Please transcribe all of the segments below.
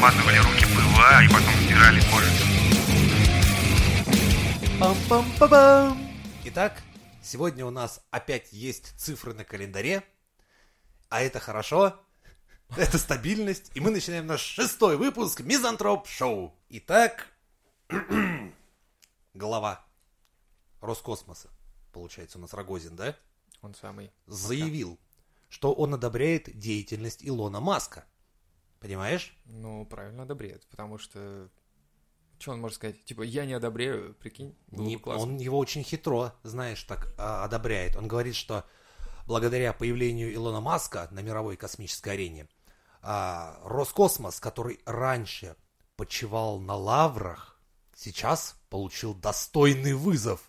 намазывали руки пыла и потом стирали кожу. Пам-пам-па-бам! Итак, сегодня у нас опять есть цифры на календаре, а это хорошо, это стабильность, и мы начинаем наш шестой выпуск Мизантроп Шоу. Итак, глава Роскосмоса, получается у нас Рогозин, да? Он самый. Заявил, что он одобряет деятельность Илона Маска. Понимаешь? Ну, правильно одобряет, потому что... Что он может сказать? Типа, я не одобряю, прикинь, Не- он его очень хитро, знаешь, так а, одобряет. Он говорит, что благодаря появлению Илона Маска на мировой космической арене а, Роскосмос, который раньше почивал на лаврах, сейчас получил достойный вызов.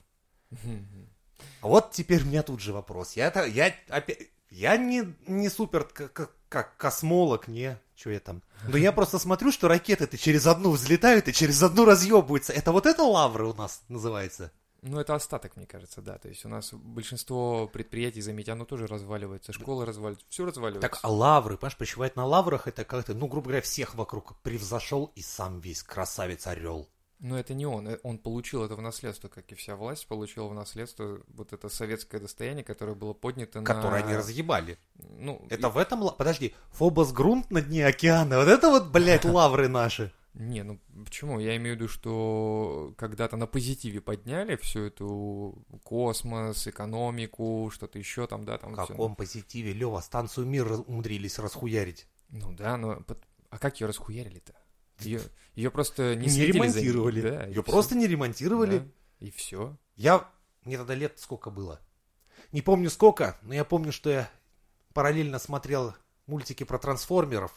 Вот теперь у меня тут же вопрос. Я, это, я, опять, я не, не супер к- к- как космолог, не, что я там. Но я просто смотрю, что ракеты-то через одну взлетают и через одну разъебываются. Это вот это лавры у нас называется? Ну, это остаток, мне кажется, да. То есть у нас большинство предприятий, заметьте, оно тоже разваливается, школы разваливаются, все разваливается. Так, а лавры, понимаешь, почивать на лаврах, это как-то, ну, грубо говоря, всех вокруг превзошел и сам весь красавец-орел. Но это не он, э, он получил это в наследство, как и вся власть получила в наследство вот это советское достояние, которое было поднято Которое на... они разъебали. Ну, Это и- в этом... Подожди, Фобос Грунт на дне океана, вот это вот, блядь, лавры наши. Не, ну почему? Я имею в виду, что когда-то на позитиве подняли всю эту космос, экономику, что-то еще там, да, там В всё. каком позитиве, Лева, станцию мир умудрились расхуярить. Ну да, но а как ее расхуярили-то? Ее, ее просто не, Не, ремонтировали. да, и Ее просто не ремонтировали. Да, и все. Я... Мне тогда лет сколько было? Не помню сколько, но я помню, что я параллельно смотрел мультики про трансформеров.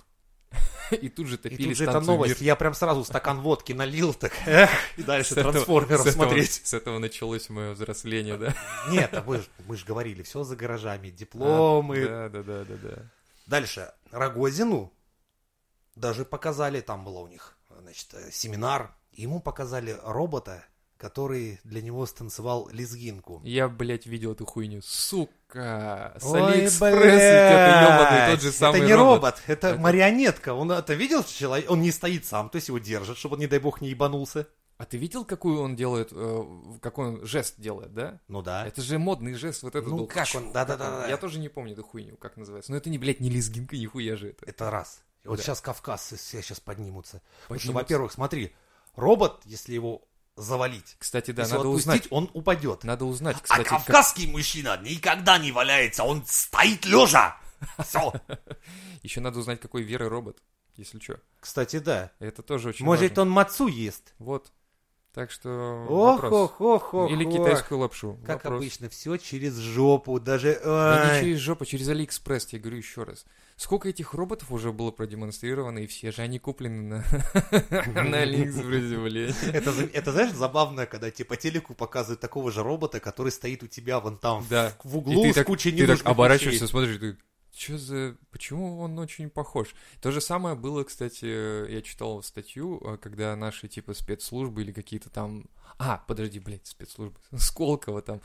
И тут же И топили тут же это станцию новость. «Мир». Я прям сразу стакан водки налил, так, эх, и дальше трансформеров смотреть. С этого началось мое взросление, да? Нет, а мы, же говорили, все за гаражами, дипломы. Да, да, да, да, да. Дальше, Рогозину даже показали, там было у них, значит, э, семинар, ему показали робота, который для него станцевал лезгинку. Я, блядь, видел эту хуйню. Сука! С Ой, Алиэкспресс блядь, идет тот же самый Это не робот, это, Это- марионетка. Он это видел человек, он не стоит сам, то есть его держат, чтобы он, не дай бог, не ебанулся. А ты видел, какую он делает, э, какой он жест делает, да? Ну да. Это же модный жест, вот этот Ну, был. как он? Да-да-да. Я тоже не помню эту хуйню, как называется. Но это не, блядь, не лезгинка, нихуя же это. Это раз. Вот Да. сейчас кавказцы все сейчас поднимутся. Потому что, Поднимутся. во-первых, смотри, робот, если его завалить, Кстати, да, если надо его узнать. отпустить, он упадет. Надо узнать, А кстати, как- кавказский мужчина никогда не валяется, он стоит лежа. Все. еще надо узнать, какой веры робот, если что. Кстати, да. Это тоже очень Может, важно. он мацу ест. Вот. Так что Ох, вопрос. ох, ох, ох. Или китайскую лапшу. Как Вопрос. обычно, все через жопу, даже... Да не через жопу, через Алиэкспресс, я говорю еще раз. Сколько этих роботов уже было продемонстрировано, и все же они куплены на, на Алиэкспрессе, блядь. Это, знаешь, забавно, когда тебе по телеку показывают такого же робота, который стоит у тебя вон там, Да. в, углу И с ты так, кучей ты так оборачиваешься, смотришь, ты, что за... Почему он очень похож? То же самое было, кстати, я читал статью, э, когда наши, типа, спецслужбы или какие-то там... А, подожди, блядь, спецслужбы. Сколково там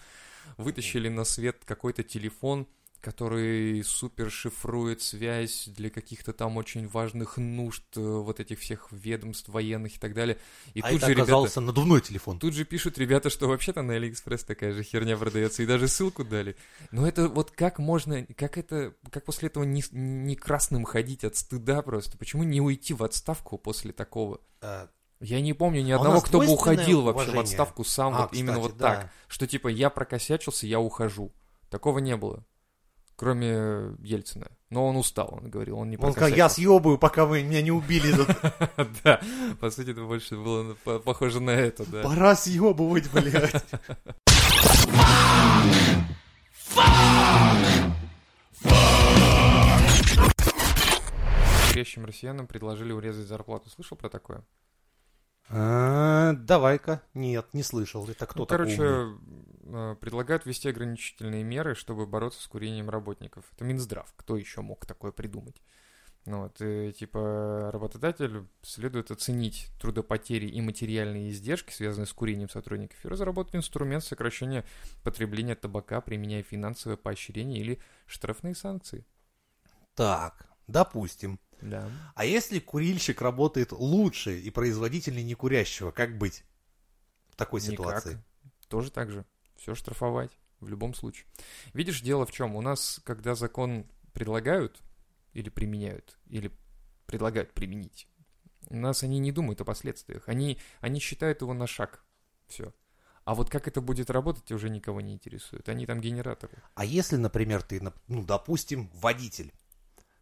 вытащили на свет какой-то телефон, который супер шифрует связь для каких-то там очень важных нужд э, вот этих всех ведомств военных и так далее. И а тут это же ребята... оказался надувной телефон. Тут же пишут ребята, что вообще-то на Алиэкспресс такая же херня продается, и даже ссылку дали. Но это вот как можно, как это, как после этого не, не красным ходить от стыда просто? Почему не уйти в отставку после такого? Э, Я не помню ни А одного, нас кто бы уходил вообще в уважение. отставку сам, А, вот именно кстати, вот да. так. Что типа я прокосячился, я ухожу. Такого не было. Кроме Ельцина. Но он устал, он говорил, он не Он сказал, я съебаю, пока вы меня не убили. Да, по сути, это больше было похоже на это, да. Пора съебывать, блядь. Курящим россиянам предложили урезать зарплату. Слышал про такое? А, Давай-ка. Нет, не слышал. Это кто Ну, такой короче, умный? э, предлагают ввести ограничительные меры, чтобы бороться с курением работников. Это Минздрав. Кто еще мог такое придумать? Ну вот, и, типа, работодателю следует оценить трудопотери и материальные издержки, связанные с курением сотрудников, и разработать инструмент сокращения потребления табака, применяя финансовое поощрение или штрафные санкции. Так, допустим. Да. А если курильщик работает лучше и производительнее некурящего, как быть в такой Никак. ситуации? Тоже так же. Все штрафовать в любом случае. Видишь, дело в чем? У нас, когда закон предлагают или применяют, или предлагают применить, у нас они не думают о последствиях. Они, они считают его на шаг. Все. А вот как это будет работать, уже никого не интересует. Они там генераторы. А если, например, ты, ну, допустим, водитель,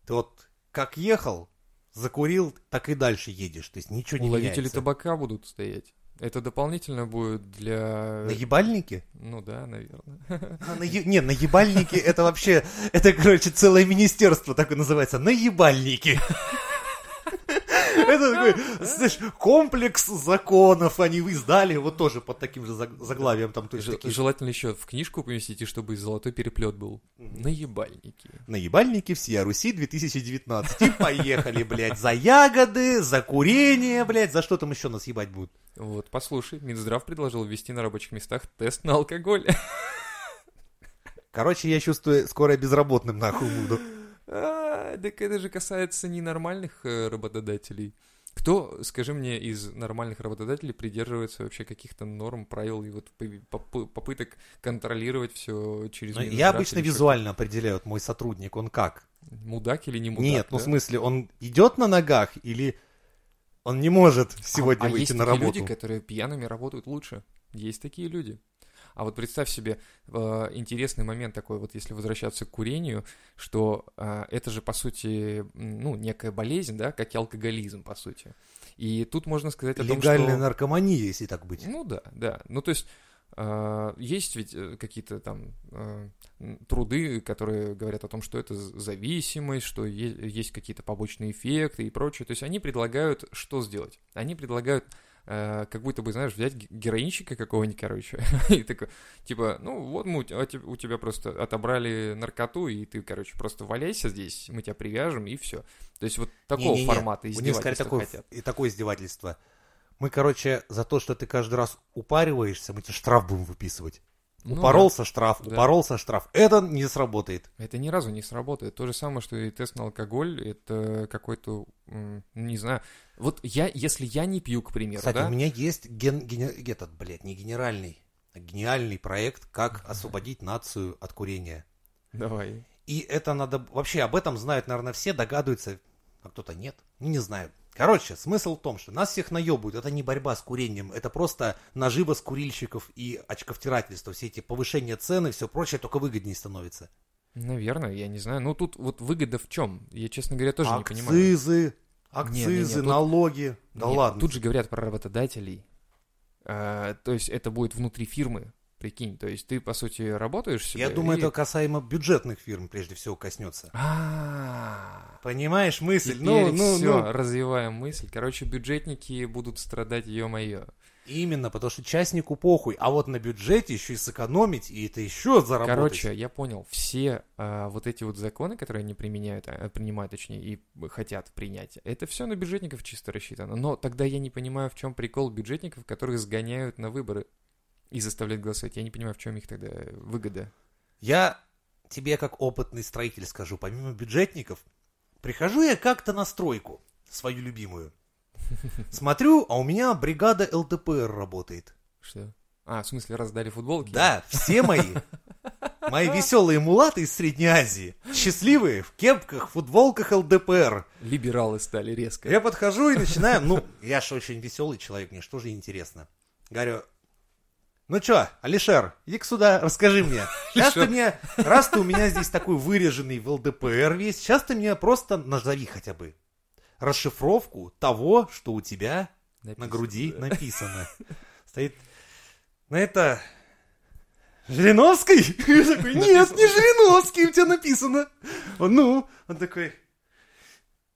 ты вот как ехал, закурил, так и дальше едешь, то есть ничего не Уловители меняется. табака будут стоять. Это дополнительно будет для... На ебальнике? Ну да, наверное. А, на е- Не, на ебальнике это вообще, это, короче, целое министерство такое называется, на ебальнике. Это такой, знаешь, комплекс законов они издали, вот тоже под таким же заг- заглавием там, то есть Ж- такие Желательно еще в книжку поместить, и чтобы и золотой переплет был. Наебальники. наебальники всея Руси 2019. И поехали, блядь, за ягоды, за курение, блядь, за что там еще нас ебать будут? Вот, послушай, Минздрав предложил ввести на рабочих местах тест на алкоголь. Короче, я чувствую, скоро я безработным нахуй буду. А, Так это же касается не нормальных э, работодателей. Кто, скажи мне, из нормальных работодателей придерживается вообще каких-то норм, правил и вот поп- поп- попыток контролировать все через Ну, Я обычно визуально определяю, вот мой сотрудник, он как? Мудак или не мудак? Нет, ну в смысле, он идет на ногах или он не может сегодня а, а выйти есть на такие работу? люди, которые пьяными работают лучше. Есть такие люди. А вот представь себе э, интересный момент такой, вот если возвращаться к курению, что э, это же, по сути, ну, некая болезнь, да, как и алкоголизм, по сути. И тут можно сказать о том, Легальная что... наркомания, если так быть. Ну да, да. Ну то есть э, есть ведь э, какие-то там э, труды, которые говорят о том, что это зависимость, что есть какие-то побочные эффекты и прочее. То есть они предлагают что сделать? Они предлагают э, как будто бы, знаешь, взять ге- героинщика какого-нибудь, короче, и такой, типа, ну вот мы у а у тебя просто отобрали наркоту, и ты, короче, просто валяйся здесь, мы тебя привяжем, и все. То есть вот такого Не-не-не, формата издевательства такое, хотят. и такое издевательство. Мы, короче, за то, что ты каждый раз упариваешься, мы тебе штраф будем выписывать. Ну да. упоролся штраф, Да. упоролся штраф. Это не сработает. Это ни разу не сработает. То же самое, что и тест на алкоголь, это какой-то, не знаю. Вот я, если я не пью, к примеру, Кстати, да? у меня есть ген, гене- этот, блядь, не генеральный, а гениальный проект, как освободить нацию от курения. Давай. И это надо... Вообще об этом знают, наверное, все, догадываются, а кто-то нет. Ну, не знаю. Короче, смысл в том, что нас всех наебывают. Это не борьба с курением, это просто наживо с курильщиков и очковтирательство. Все эти повышения цены, все прочее, только выгоднее становится. Наверное, я не знаю. Ну, тут вот выгода в чем? Я, честно говоря, тоже не понимаю. акцизы, акцизы, Не-не-не, тут- налоги. Да Нет, ладно. Тут же говорят про работодателей. А, то есть это будет внутри фирмы, прикинь. То есть ты, по сути, работаешь себе Я думаю, и- это касаемо бюджетных фирм прежде всего коснется. А, Понимаешь мысль? Теперь ну, ну, все, ну. развиваем мысль. Короче, бюджетники будут страдать, ё-моё. Именно, потому что частнику похуй, а вот на бюджете еще и сэкономить, и это еще заработать. Короче, я понял, все а, вот эти вот законы, которые они применяют, а, принимают, точнее, и хотят принять, это все на бюджетников чисто рассчитано. Но тогда я не понимаю, в чем прикол бюджетников, которых сгоняют на выборы и заставляют голосовать. Я не понимаю, в чем их тогда выгода. Я тебе как опытный строитель скажу, помимо бюджетников, прихожу я как-то на стройку, свою любимую. Смотрю, а у меня бригада ЛТПР работает. Что? А, в смысле, раздали футболки? Да, все мои. Мои веселые мулаты из Средней Азии. Счастливые, в кепках, футболках ЛДПР. Либералы стали резко. Я подхожу и начинаю, ну, я же очень веселый человек, мне что же интересно. Говорю, ну чё, Алишер, иди сюда, расскажи мне. Сейчас ты мне, раз ты у меня здесь такой выреженный в ЛДПР весь, сейчас ты мне просто назови хотя бы расшифровку того, что у тебя на Написано, груди да. написано. Стоит, ну это... Жириновский? Я такой, нет, не Жириновский, у тебя написано. Он, ну, он такой,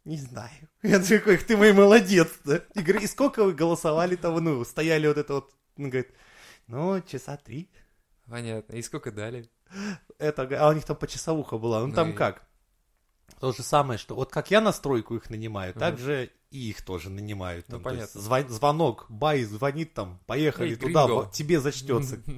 не знаю. Я такой, ты мой молодец. Да? И говорю, и сколько вы голосовали того, ну, стояли вот это вот. Он говорит, ну, часа три. Понятно. И сколько дали? Это, а у них там почасовуха была. Ну, Ну там и- как? То же самое, что вот как я на стройку их нанимаю, Мгм. так же и их тоже нанимают. Ну, Там, есть понятно. звон- звонок, бай звонит там, поехали Эй, туда, гринго. тебе зачтется.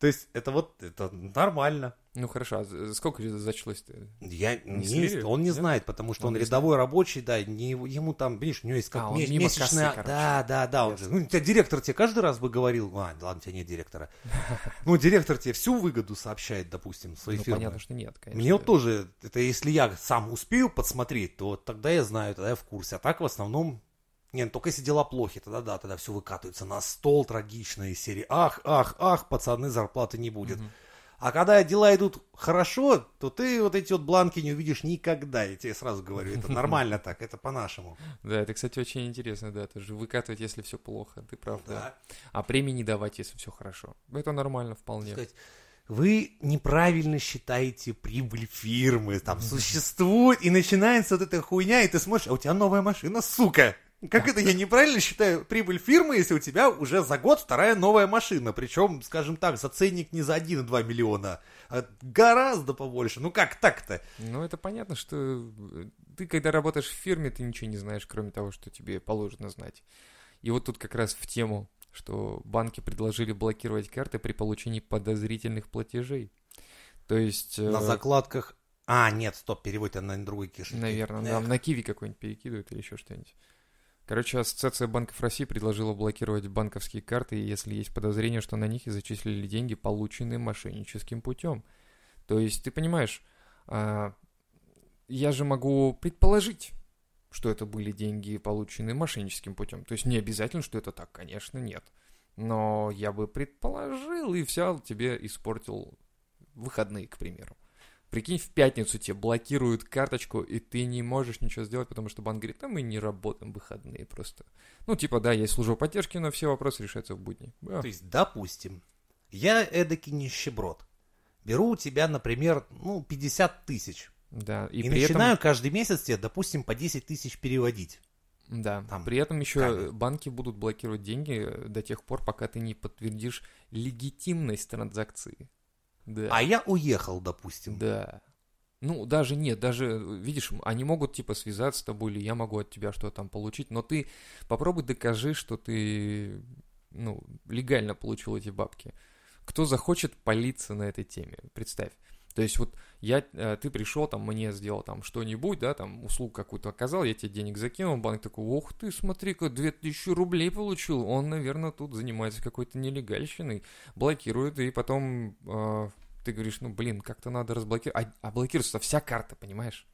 То есть это вот, это нормально. Ну хорошо, а за- сколько же зачлось-то? Я Не не, он не Нет? знает, потому что Он он, рядовой рабочий, да, не, ему там, видишь, у него есть как А, он ме- мимо месячная... кассы, да, да, да, он же, ну, у тебя директор тебе каждый раз бы говорил, а, ладно, у тебя нет директора. Ну, директор тебе всю выгоду сообщает, допустим, своей Ну фирмы. понятно, что нет, конечно. Мне вот тоже, это если я сам успею подсмотреть, то тогда я знаю, тогда я в курсе. А так в основном, не, ну, только если дела плохи, тогда да, тогда все выкатывается на стол трагичные серии. Ах, ах, ах, пацаны, зарплаты не будет. Мгм. А когда дела идут хорошо, то ты вот эти вот бланки не увидишь никогда. Я тебе сразу говорю, это нормально так, это по-нашему. Да, это, кстати, очень интересно, да, тоже выкатывать, если все плохо, ты прав, да. Да. А премии не давать, если все хорошо. Это нормально вполне. Сказать, Вы неправильно считаете прибыль фирмы, там существует, и начинается вот эта хуйня, и ты смотришь, а у тебя новая машина, сука! Как это я неправильно считаю прибыль фирмы, если у тебя уже за год вторая новая машина? Причем, скажем так, за ценник не за 1,2 миллиона, а гораздо побольше. Ну как так-то? Ну, это понятно, что э, ты, когда работаешь в фирме, ты ничего не знаешь, кроме того, что тебе положено знать. И вот тут как раз в тему, что банки предложили блокировать карты при получении подозрительных платежей. То есть... э, На закладках... А, нет, стоп, переводит она на другой кишечник. Наверное, Эх. нам на Киви какой-нибудь перекидывают или еще что-нибудь. Короче, Ассоциация банков России предложила блокировать банковские карты, если есть подозрение, что на них и зачислили деньги, полученные мошенническим путем. То есть, ты понимаешь, а, я же могу предположить, что это были деньги, полученные мошенническим путем. То есть, не обязательно, что это так, конечно, нет. Но я бы предположил и взял тебе испортил выходные, к примеру. Прикинь, в пятницу тебе блокируют карточку, и ты не можешь ничего сделать, потому что банк говорит, да мы не работаем в выходные просто. Ну, типа, да, есть служба поддержки, но все вопросы решаются в будни. Да. То есть, допустим, я эдакий нищеброд. Беру у тебя, например, ну, 50 тысяч. Да, и, И, при начинаю этом... каждый месяц тебе, допустим, по 10 тысяч переводить. Да, там при этом еще камень. банки будут блокировать деньги до тех пор, пока ты не подтвердишь легитимность транзакции. Да. А я уехал, допустим. Да. Ну, даже нет, даже, видишь, они могут, типа, связаться с тобой, или я могу от тебя что-то там получить, но ты попробуй докажи, что ты, ну, легально получил эти бабки. Кто захочет палиться на этой теме, представь. То есть вот я, э, ты пришел, там, мне сделал там что-нибудь, да, там, услугу какую-то оказал, я тебе денег закинул, банк такой, ох ты, смотри-ка, 2000 рублей получил, он, наверное, тут занимается какой-то нелегальщиной, блокирует, и потом э, ты говоришь, ну, блин, как-то надо разблокировать, а, а блокируется вся карта, понимаешь?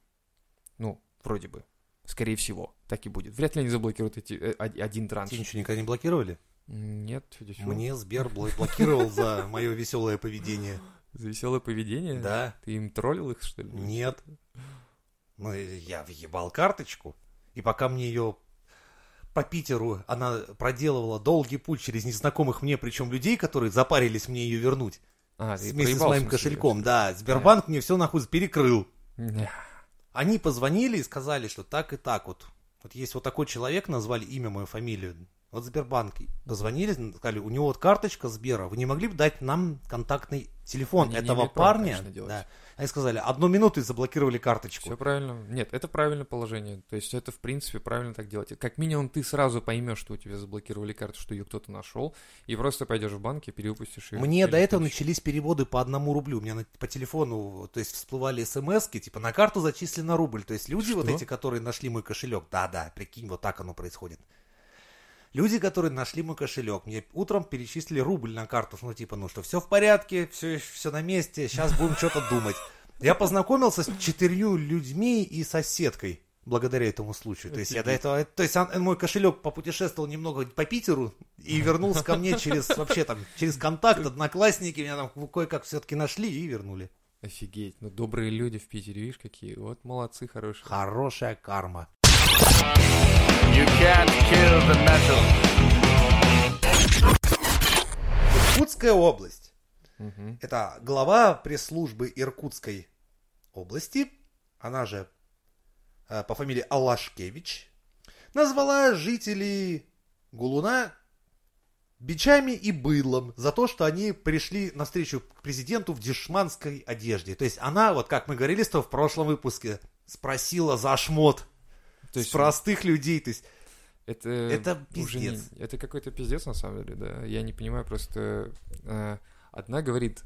Ну, вроде бы, скорее всего, так и будет. Вряд ли они заблокируют эти, э, од- один транш. Тебе ничего никогда не блокировали? Нет? Мне Сбер бл- блокировал за мое веселое поведение. За веселое поведение? Да, Ты им троллил их, что ли? нет. Ну, я въебал карточку, и пока мне ее по Питеру, она проделывала долгий путь через незнакомых мне, причем людей, которые запарились мне ее вернуть. А, Вместе с моим смысле, кошельком, да. Сбербанк мне все нахуй перекрыл. её? Они позвонили и сказали, что так и так вот. Вот есть вот такой человек, назвали имя, мою фамилию. Вот Сбербанк. Позвонили, сказали, у него вот карточка Сбера, вы не могли бы дать нам контактный телефон Они этого парня? Да. Они сказали, одну минуту и заблокировали карточку. Все правильно. Нет, это правильное положение. То есть это, в принципе, правильно так делать. Как минимум, ты сразу поймешь, что у тебя заблокировали карту, что ее кто-то нашел, и просто пойдешь в банк и перевыпустишь ее. Мне до этого начались переводы по одному рублю. У меня на- по телефону, то есть всплывали смс типа на карту зачислено рубль. То есть люди вот Что? эти, которые нашли мой кошелек, да-да, прикинь, вот так оно происходит. Люди, которые нашли мой кошелек, мне утром перечислили рубль на карту, ну типа, ну что, все в порядке, все, все на месте, сейчас будем что-то думать. Я познакомился с четырьмя людьми и соседкой благодаря этому случаю. То есть я до этого, то есть мой кошелек попутешествовал немного по Питеру и вернулся ко мне через вообще там через контакт, одноклассники меня там кое-как все-таки нашли и вернули. Офигеть. Ну, добрые люди в Питере, видишь, какие. Вот молодцы, хорошие. Хорошая карма. You can't kill the metal. Иркутская область. Мгм. Это глава пресс-службы Иркутской области, она же э, по фамилии Алашкевич, назвала жителей Гулуна бичами и быдлом за то, что они пришли навстречу к президенту в дешманской одежде. То есть она, вот как мы говорили тобой в прошлом выпуске, спросила за шмот То есть с простых людей. То есть это, это уже не- пиздец. это какой-то пиздец, на самом деле, да. Я не понимаю просто... э, Одна говорит,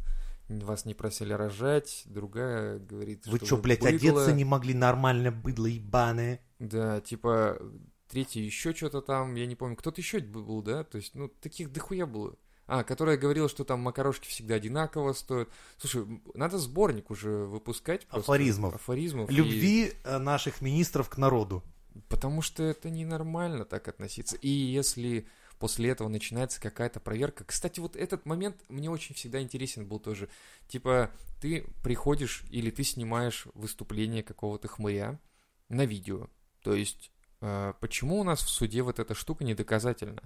вас не просили рожать, другая говорит, Вы что что, вы блядь, быдло. одеться не могли нормально, быдло ебаное? Да, типа, третья еще что-то там, я не помню, кто-то еще был, да? То есть, ну, таких дохуя было. А, которая говорила, что там макарошки всегда одинаково стоят. Слушай, надо сборник уже выпускать. просто. Афоризмов. Афоризмов. и- Любви э, наших министров к народу. Потому что это ненормально так относиться. И если после этого начинается какая-то проверка. Кстати, вот этот момент мне очень всегда интересен был тоже. Типа, ты приходишь или ты снимаешь выступление какого-то хмыря на видео. То есть, э, почему у нас в суде вот эта штука недоказательна?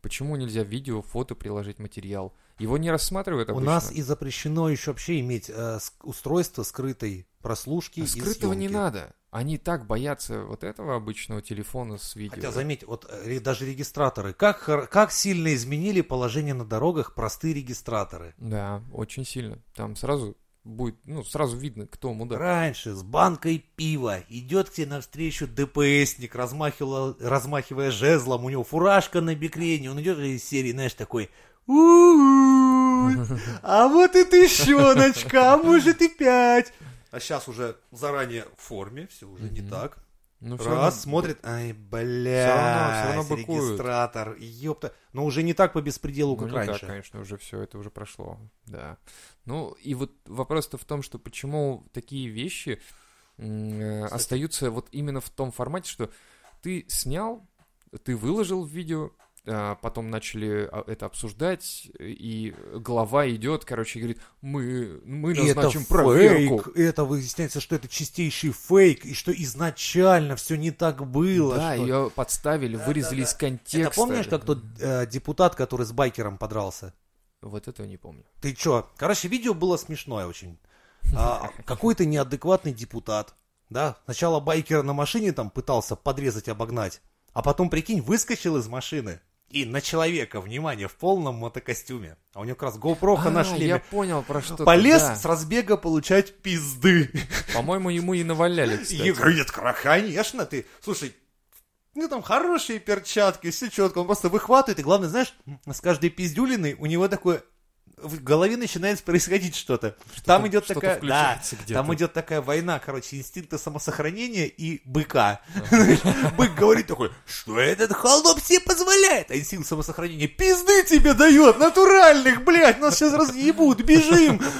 Почему нельзя видео, фото приложить материал? Его не рассматривают У обычно. нас и запрещено еще вообще иметь э, устройство скрытой прослушки А и скрытого не съемки. надо. Они так боятся вот этого обычного телефона с видео. Хотя, заметь, вот э, даже регистраторы, как, как сильно изменили положение на дорогах простые регистраторы. Да, очень сильно. Там сразу будет, ну, сразу видно, кто мудак. Раньше с банкой пива идет к тебе навстречу ДПСник, размахивала- размахивая жезлом, у него фуражка на бикрене, он идет из серии, знаешь, такой «У-у-у, а вот и тыщеночка, а может и пять. А сейчас уже заранее в форме, все уже не Мгм. так. Ну, Раз, равно- смотрит, ай, равно- бля, всё равно быкуют. регистратор, ёпта. Но уже не так по беспределу, Ну, как не раньше. так, конечно, уже все это уже прошло, да. Ну, и вот вопрос-то в том, что почему такие вещи э, остаются вот именно в том формате, что ты снял, ты выложил в видео, потом начали а, это обсуждать, и глава идет, короче, и говорит, мы, мы И это назначим проверку. фейк, это выясняется, что это чистейший фейк, и что изначально все не так было. да, что- ее подставили, вырезали из контекста. Это помнишь, как тот э, депутат, который с байкером подрался? Вот этого не помню. Ты чё? Короче, видео было смешное очень. А, какой-то неадекватный депутат, да, сначала байкера на машине там пытался подрезать, обогнать, а потом, прикинь, выскочил из машины и на человека, внимание, в полном мотокостюме. А у него как раз GoPro А, на я шлеме. понял про что Полез да. с разбега получать пизды. По-моему, ему и наваляли, И кстати. я говорю, нет, конечно, ты, слушай, ну там хорошие перчатки, все четко, он просто выхватывает, и главное, знаешь, с каждой пиздюлиной у него такое в голове начинает происходить что-то. Там идет что-то такая, да, там идет такая война, короче, инстинкта самосохранения и быка. Бык говорит такой, что этот холоп себе позволяет? А инстинкт самосохранения пизды тебе дает, натуральных, блядь, нас сейчас разъебут, бежим.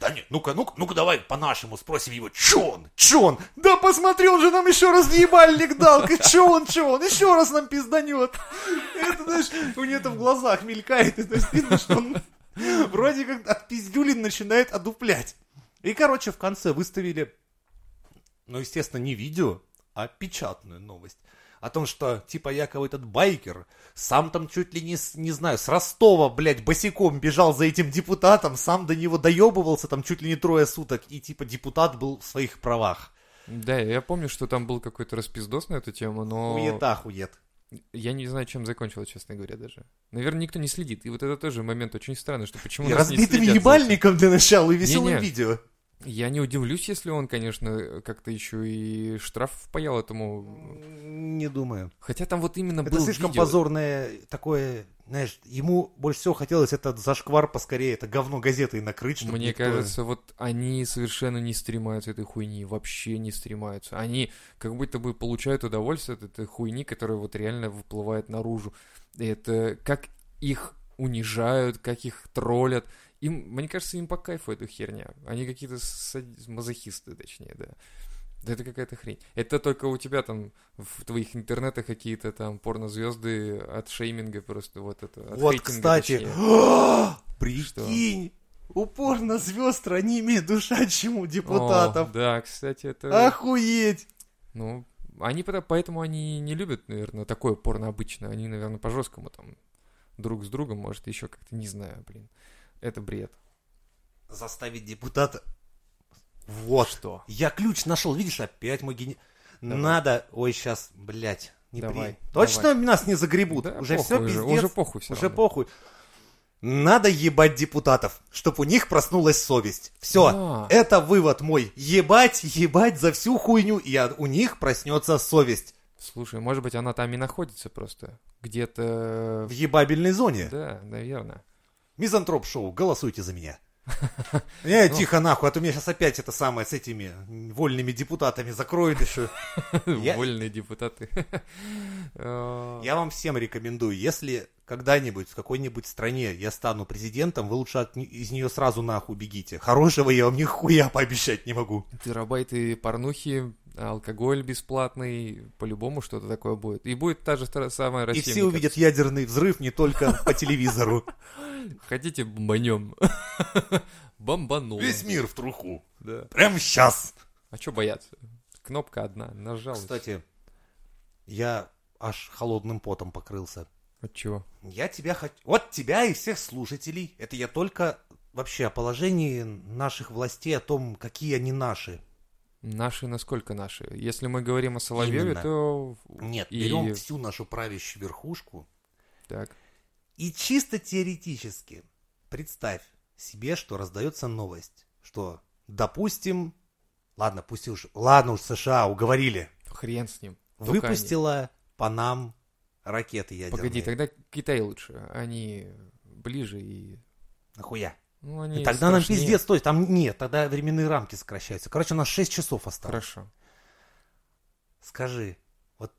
Да, нет, ну-ка, ну-ка, ну-ка давай по-нашему спросим его, чё он, чё он? Да посмотри, он же нам еще раз ебальник дал, чё он, чё он, еще раз нам пизданет. Это, знаешь, у него это в глазах мелькает, это видно, что он вроде как от пиздюлин начинает одуплять. И, короче, в конце выставили, ну, естественно, не видео, а печатную новость. О том, что, типа, якобы этот байкер сам там чуть ли не, не знаю, с Ростова, блядь, босиком бежал за этим депутатом, сам до него доебывался там чуть ли не трое суток, и, типа, депутат был в своих правах. Да, я помню, что там был какой-то распиздос на эту тему, но Хуета, хует. Я не знаю, чем закончилось, честно говоря, даже. Наверное, никто не следит. И вот это тоже момент очень странный, что почему И нас не разбитым этим. ебальником для начала и веселым Не-не. видео. Я не удивлюсь, если он, конечно, как-то еще и штраф впаял этому. Не думаю. Хотя там вот именно Это был слишком видео. позорное такое, знаешь, ему больше всего хотелось этот зашквар поскорее, это говно газетой накрыть, чтобы Мне никто- кажется, вот они совершенно не стремаются этой хуйни, вообще не стремаются. Они как будто бы получают удовольствие от этой хуйни, которая вот реально выплывает наружу. Это как их унижают, как их троллят. Им, мне кажется, им по кайфу эта херня. Они какие-то мазохисты, точнее, да. Да это какая-то хрень. Это только у тебя там в твоих интернетах какие-то там порнозвезды от шейминга просто вот это. от Вот, кстати, прикинь, упорно звезд ранимее душа, чем у О, депутатов. да, кстати, это... Охуеть! Ну, они поэтому они не любят, наверное, такое порно обычно. Они, наверное, по-жесткому там друг с другом, может, еще как-то, не знаю, блин. Это бред. Заставить депутата... Вот. Что? Я ключ нашел, видишь, опять мой гени... Давай. Надо... Ой, сейчас, блядь. Не Давай, при- Точно давай. нас не загребут? Да, уже все, уже, пиздец. уже похуй всё Уже равно. похуй. Надо ебать депутатов, чтобы у них проснулась совесть. Все, А. это вывод мой. Ебать, ебать за всю хуйню, и у них проснется совесть. Слушай, может быть, она там и находится просто. Где-то... В ебабельной зоне. Да, наверное. Мизантроп Шоу, голосуйте за меня. Не, тихо нахуй, а то меня сейчас опять это самое с этими вольными депутатами закроют еще. Вольные депутаты. Э, Я вам всем рекомендую, если когда-нибудь в какой-нибудь стране я стану президентом, вы лучше из нее сразу нахуй бегите. Хорошего я вам нихуя пообещать не могу. Терабайты порнухи, алкоголь бесплатный, по-любому что-то такое будет. И будет та же самая И Россия. все мне увидят ядерный взрыв не только по телевизору. Хотите, бомбанем? Бомбануло. Весь мир в труху. Да. Прямо сейчас. А что бояться? Кнопка одна, нажал. и Кстати, я аж холодным потом покрылся. От чего? Я тебя хочу... Вот тебя и всех слушателей. Это я только вообще о положении наших властей, о том, какие они наши. Наши насколько наши? Если мы говорим о Соловьеве, Именно. то... Нет, И- берем всю нашу правящую верхушку Так. и чисто теоретически представь себе, что раздается новость, что, допустим, ладно, пусть уж, ладно уж США уговорили, Хрен с ним. Только они. выпустила по нам ракеты ядерные. Погоди, тогда Китай лучше. Они ближе и... Нахуя? Ну, они Тогда нам пиздец, то есть там нет, тогда временные рамки сокращаются. Короче, у нас 6 часов осталось. Хорошо. Скажи, вот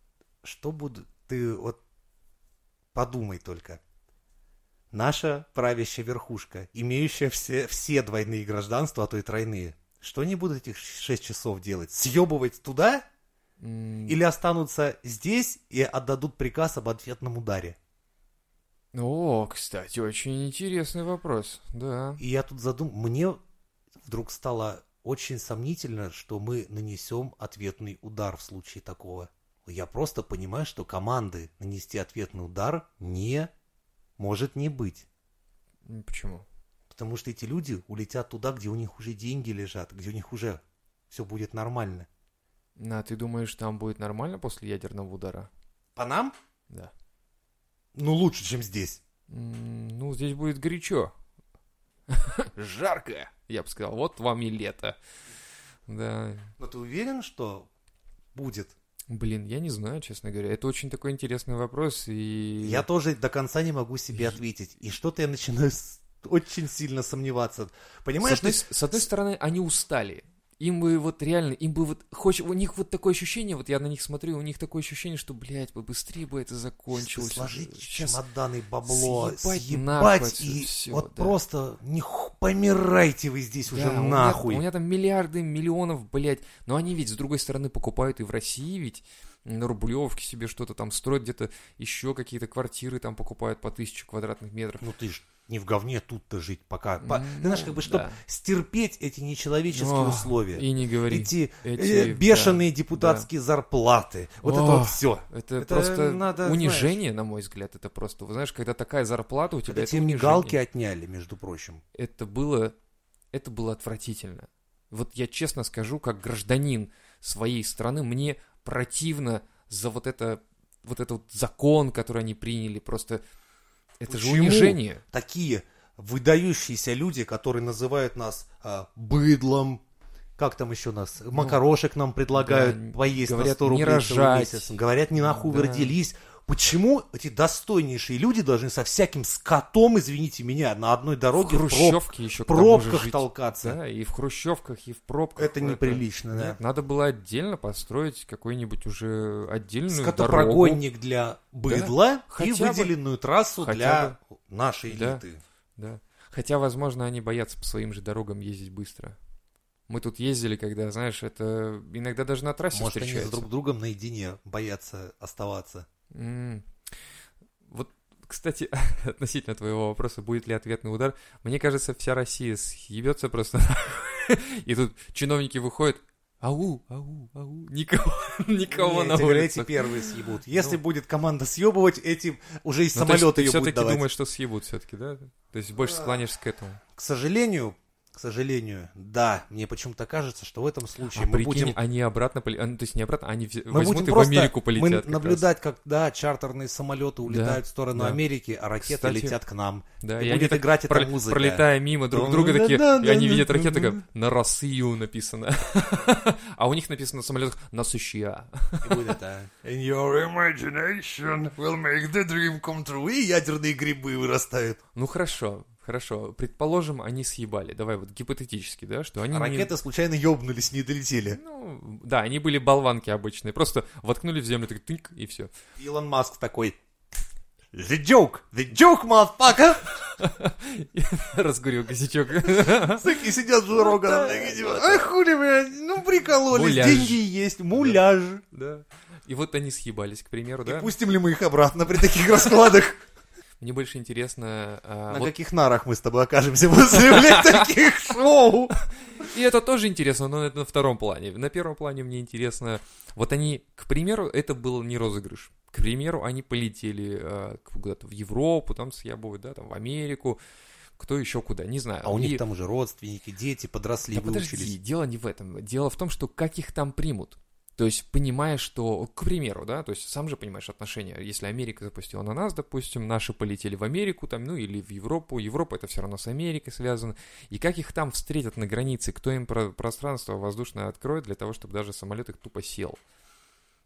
что буду, ты вот подумай только. Наша правящая верхушка, имеющая все, все двойные гражданства, а то и тройные, что они будут этих 6 часов делать? Съебывать туда? М, Или останутся здесь и отдадут приказ об ответном ударе? О, кстати, очень интересный вопрос. Да. И я тут задум... Мне вдруг стало очень сомнительно, что мы нанесем ответный удар в случае такого. Я просто понимаю, что команды нанести ответный удар не может не быть. Почему? Потому что эти люди улетят туда, где у них уже деньги лежат, где у них уже все будет нормально. А ты думаешь, там будет нормально после ядерного удара? По нам? Да. Ну, лучше, чем здесь. Ну, здесь будет горячо. Жарко, я бы сказал. Вот вам и лето. Да. Но ты уверен, что будет? Блин, я не знаю, честно говоря. Это очень такой интересный вопрос, и... Я тоже до конца не могу себе ответить. И что-то я начинаю с- очень сильно сомневаться. С Понимаешь, одной, ты- с с одной стороны, они устали. Им бы вот реально, им бы вот, хоч, у них вот такое ощущение, вот я на них смотрю, у них такое ощущение, что, блядь, побыстрее бы это закончилось. Сложить Сейчас чемоданы, бабло, съебать съебать, нахуй и всё, вот да. просто не ху- помирайте вы здесь уже Да, у меня- нахуй. У меня, там миллиарды, миллионов, блядь. Но они ведь, с другой стороны, покупают и в России ведь на Рублевке себе что-то там строят, где-то еще какие-то квартиры там покупают по тысячу квадратных метров. Ну ты ж не в говне тут-то жить пока. По- Ну, ты знаешь, как бы, чтобы да. стерпеть эти нечеловеческие Ох, условия. И не говори. Эти, Эти, э, бешеные да, депутатские зарплаты. Вот это Ох, вот все. Это, Это просто надо, унижение, на мой взгляд, это просто. Вы знаешь, когда такая зарплата у тебя, Когда это мигалки отняли, между прочим. Это было, это было отвратительно. Вот я честно скажу, как гражданин своей страны, мне противно за вот это, вот этот вот закон, который они приняли. Просто это же унижение. Такие выдающиеся люди, которые называют нас а, быдлом, как там еще нас, макарошек нам предлагают Ну, да, поесть на говорят, 100 не рублей целый рожать. месяц. Говорят, не нахуй Да. родились. Почему эти достойнейшие люди должны со всяким скотом, извините меня, на одной дороге в, проб- хрущевке еще тому же пробках жить. толкаться? Да, и в хрущевках, и в пробках. Это неприлично, да. Нет, надо было отдельно построить какой-нибудь уже отдельную дорогу. Скотопрогонник для быдла и хотя бы- выделенную трассу для нашей Да. элиты. Да. Хотя, возможно, они боятся по своим же дорогам ездить быстро. Мы тут ездили, когда, знаешь, это иногда даже на трассе Может, они с встречается. друг другом наедине боятся оставаться. М. Вот, кстати, относительно твоего вопроса, будет ли ответный удар, мне кажется, вся Россия съебется просто. И тут чиновники выходят, ау, ау, ау, никого, никого Не, на улицах. эти первые съебут. Если Ну. будет команда съебывать, эти уже из Ну, самолета ты ее будут все-таки давать. думаешь, что съебут все-таки, да? То есть больше склоняешься к этому. К сожалению, к сожалению, да, мне почему-то кажется, что в этом случае А мы прикинь, будем... они обратно, поли- а, то есть не обратно, они вз- Мы возьмут будем и в просто Америку мы полетят. как наблюдать, как да, чартерные самолеты улетают в сторону да. Америки, а ракеты Кстати, летят к нам. раз. Да, и и будет играть эта прол- музыка. Пролетая мимо друг друга такие, и они видят ракеты, как на Россию написано. А у них написано на самолетах на США. И будет это... In your imagination will make the dream come true. И ядерные грибы вырастают. Ну хорошо, хорошо, предположим, они съебали. Давай вот гипотетически, да, что они... не- Ракеты случайно ёбнулись, не долетели. Ну, да, они были болванки обычные. Просто воткнули в землю, так тынк, и все. Илон Маск такой... The joke! The joke, motherfucker! Раскурил косячок. Такие сидят за Роганом, а хули, блядь, ну прикололись, деньги есть, муляж. Да. И вот они съебались, к примеру, И да. пустим ли мы их обратно при таких раскладах? Мне больше интересно... а, На вот- каких нарах мы с тобой окажемся после, блядь, таких шоу? И это тоже интересно, но это на втором плане. На первом плане мне интересно... Вот они, к примеру, это был не розыгрыш. К примеру, они полетели а, куда-то в Европу, там съябывают, да, там в Америку, кто еще куда, не знаю. А у И- них там уже родственники, дети подросли, Да подожди, выучились. дело не в этом. Дело в том, что как их там примут. То есть, понимая, что, к примеру, да, то есть, сам же понимаешь отношения, если Америка запустила на нас, допустим, наши полетели в Америку, там, ну, или в Европу, Европа это все равно с Америкой связано, и как их там встретят на границе, кто им про- пространство воздушное откроет для того, чтобы даже самолет их тупо сел.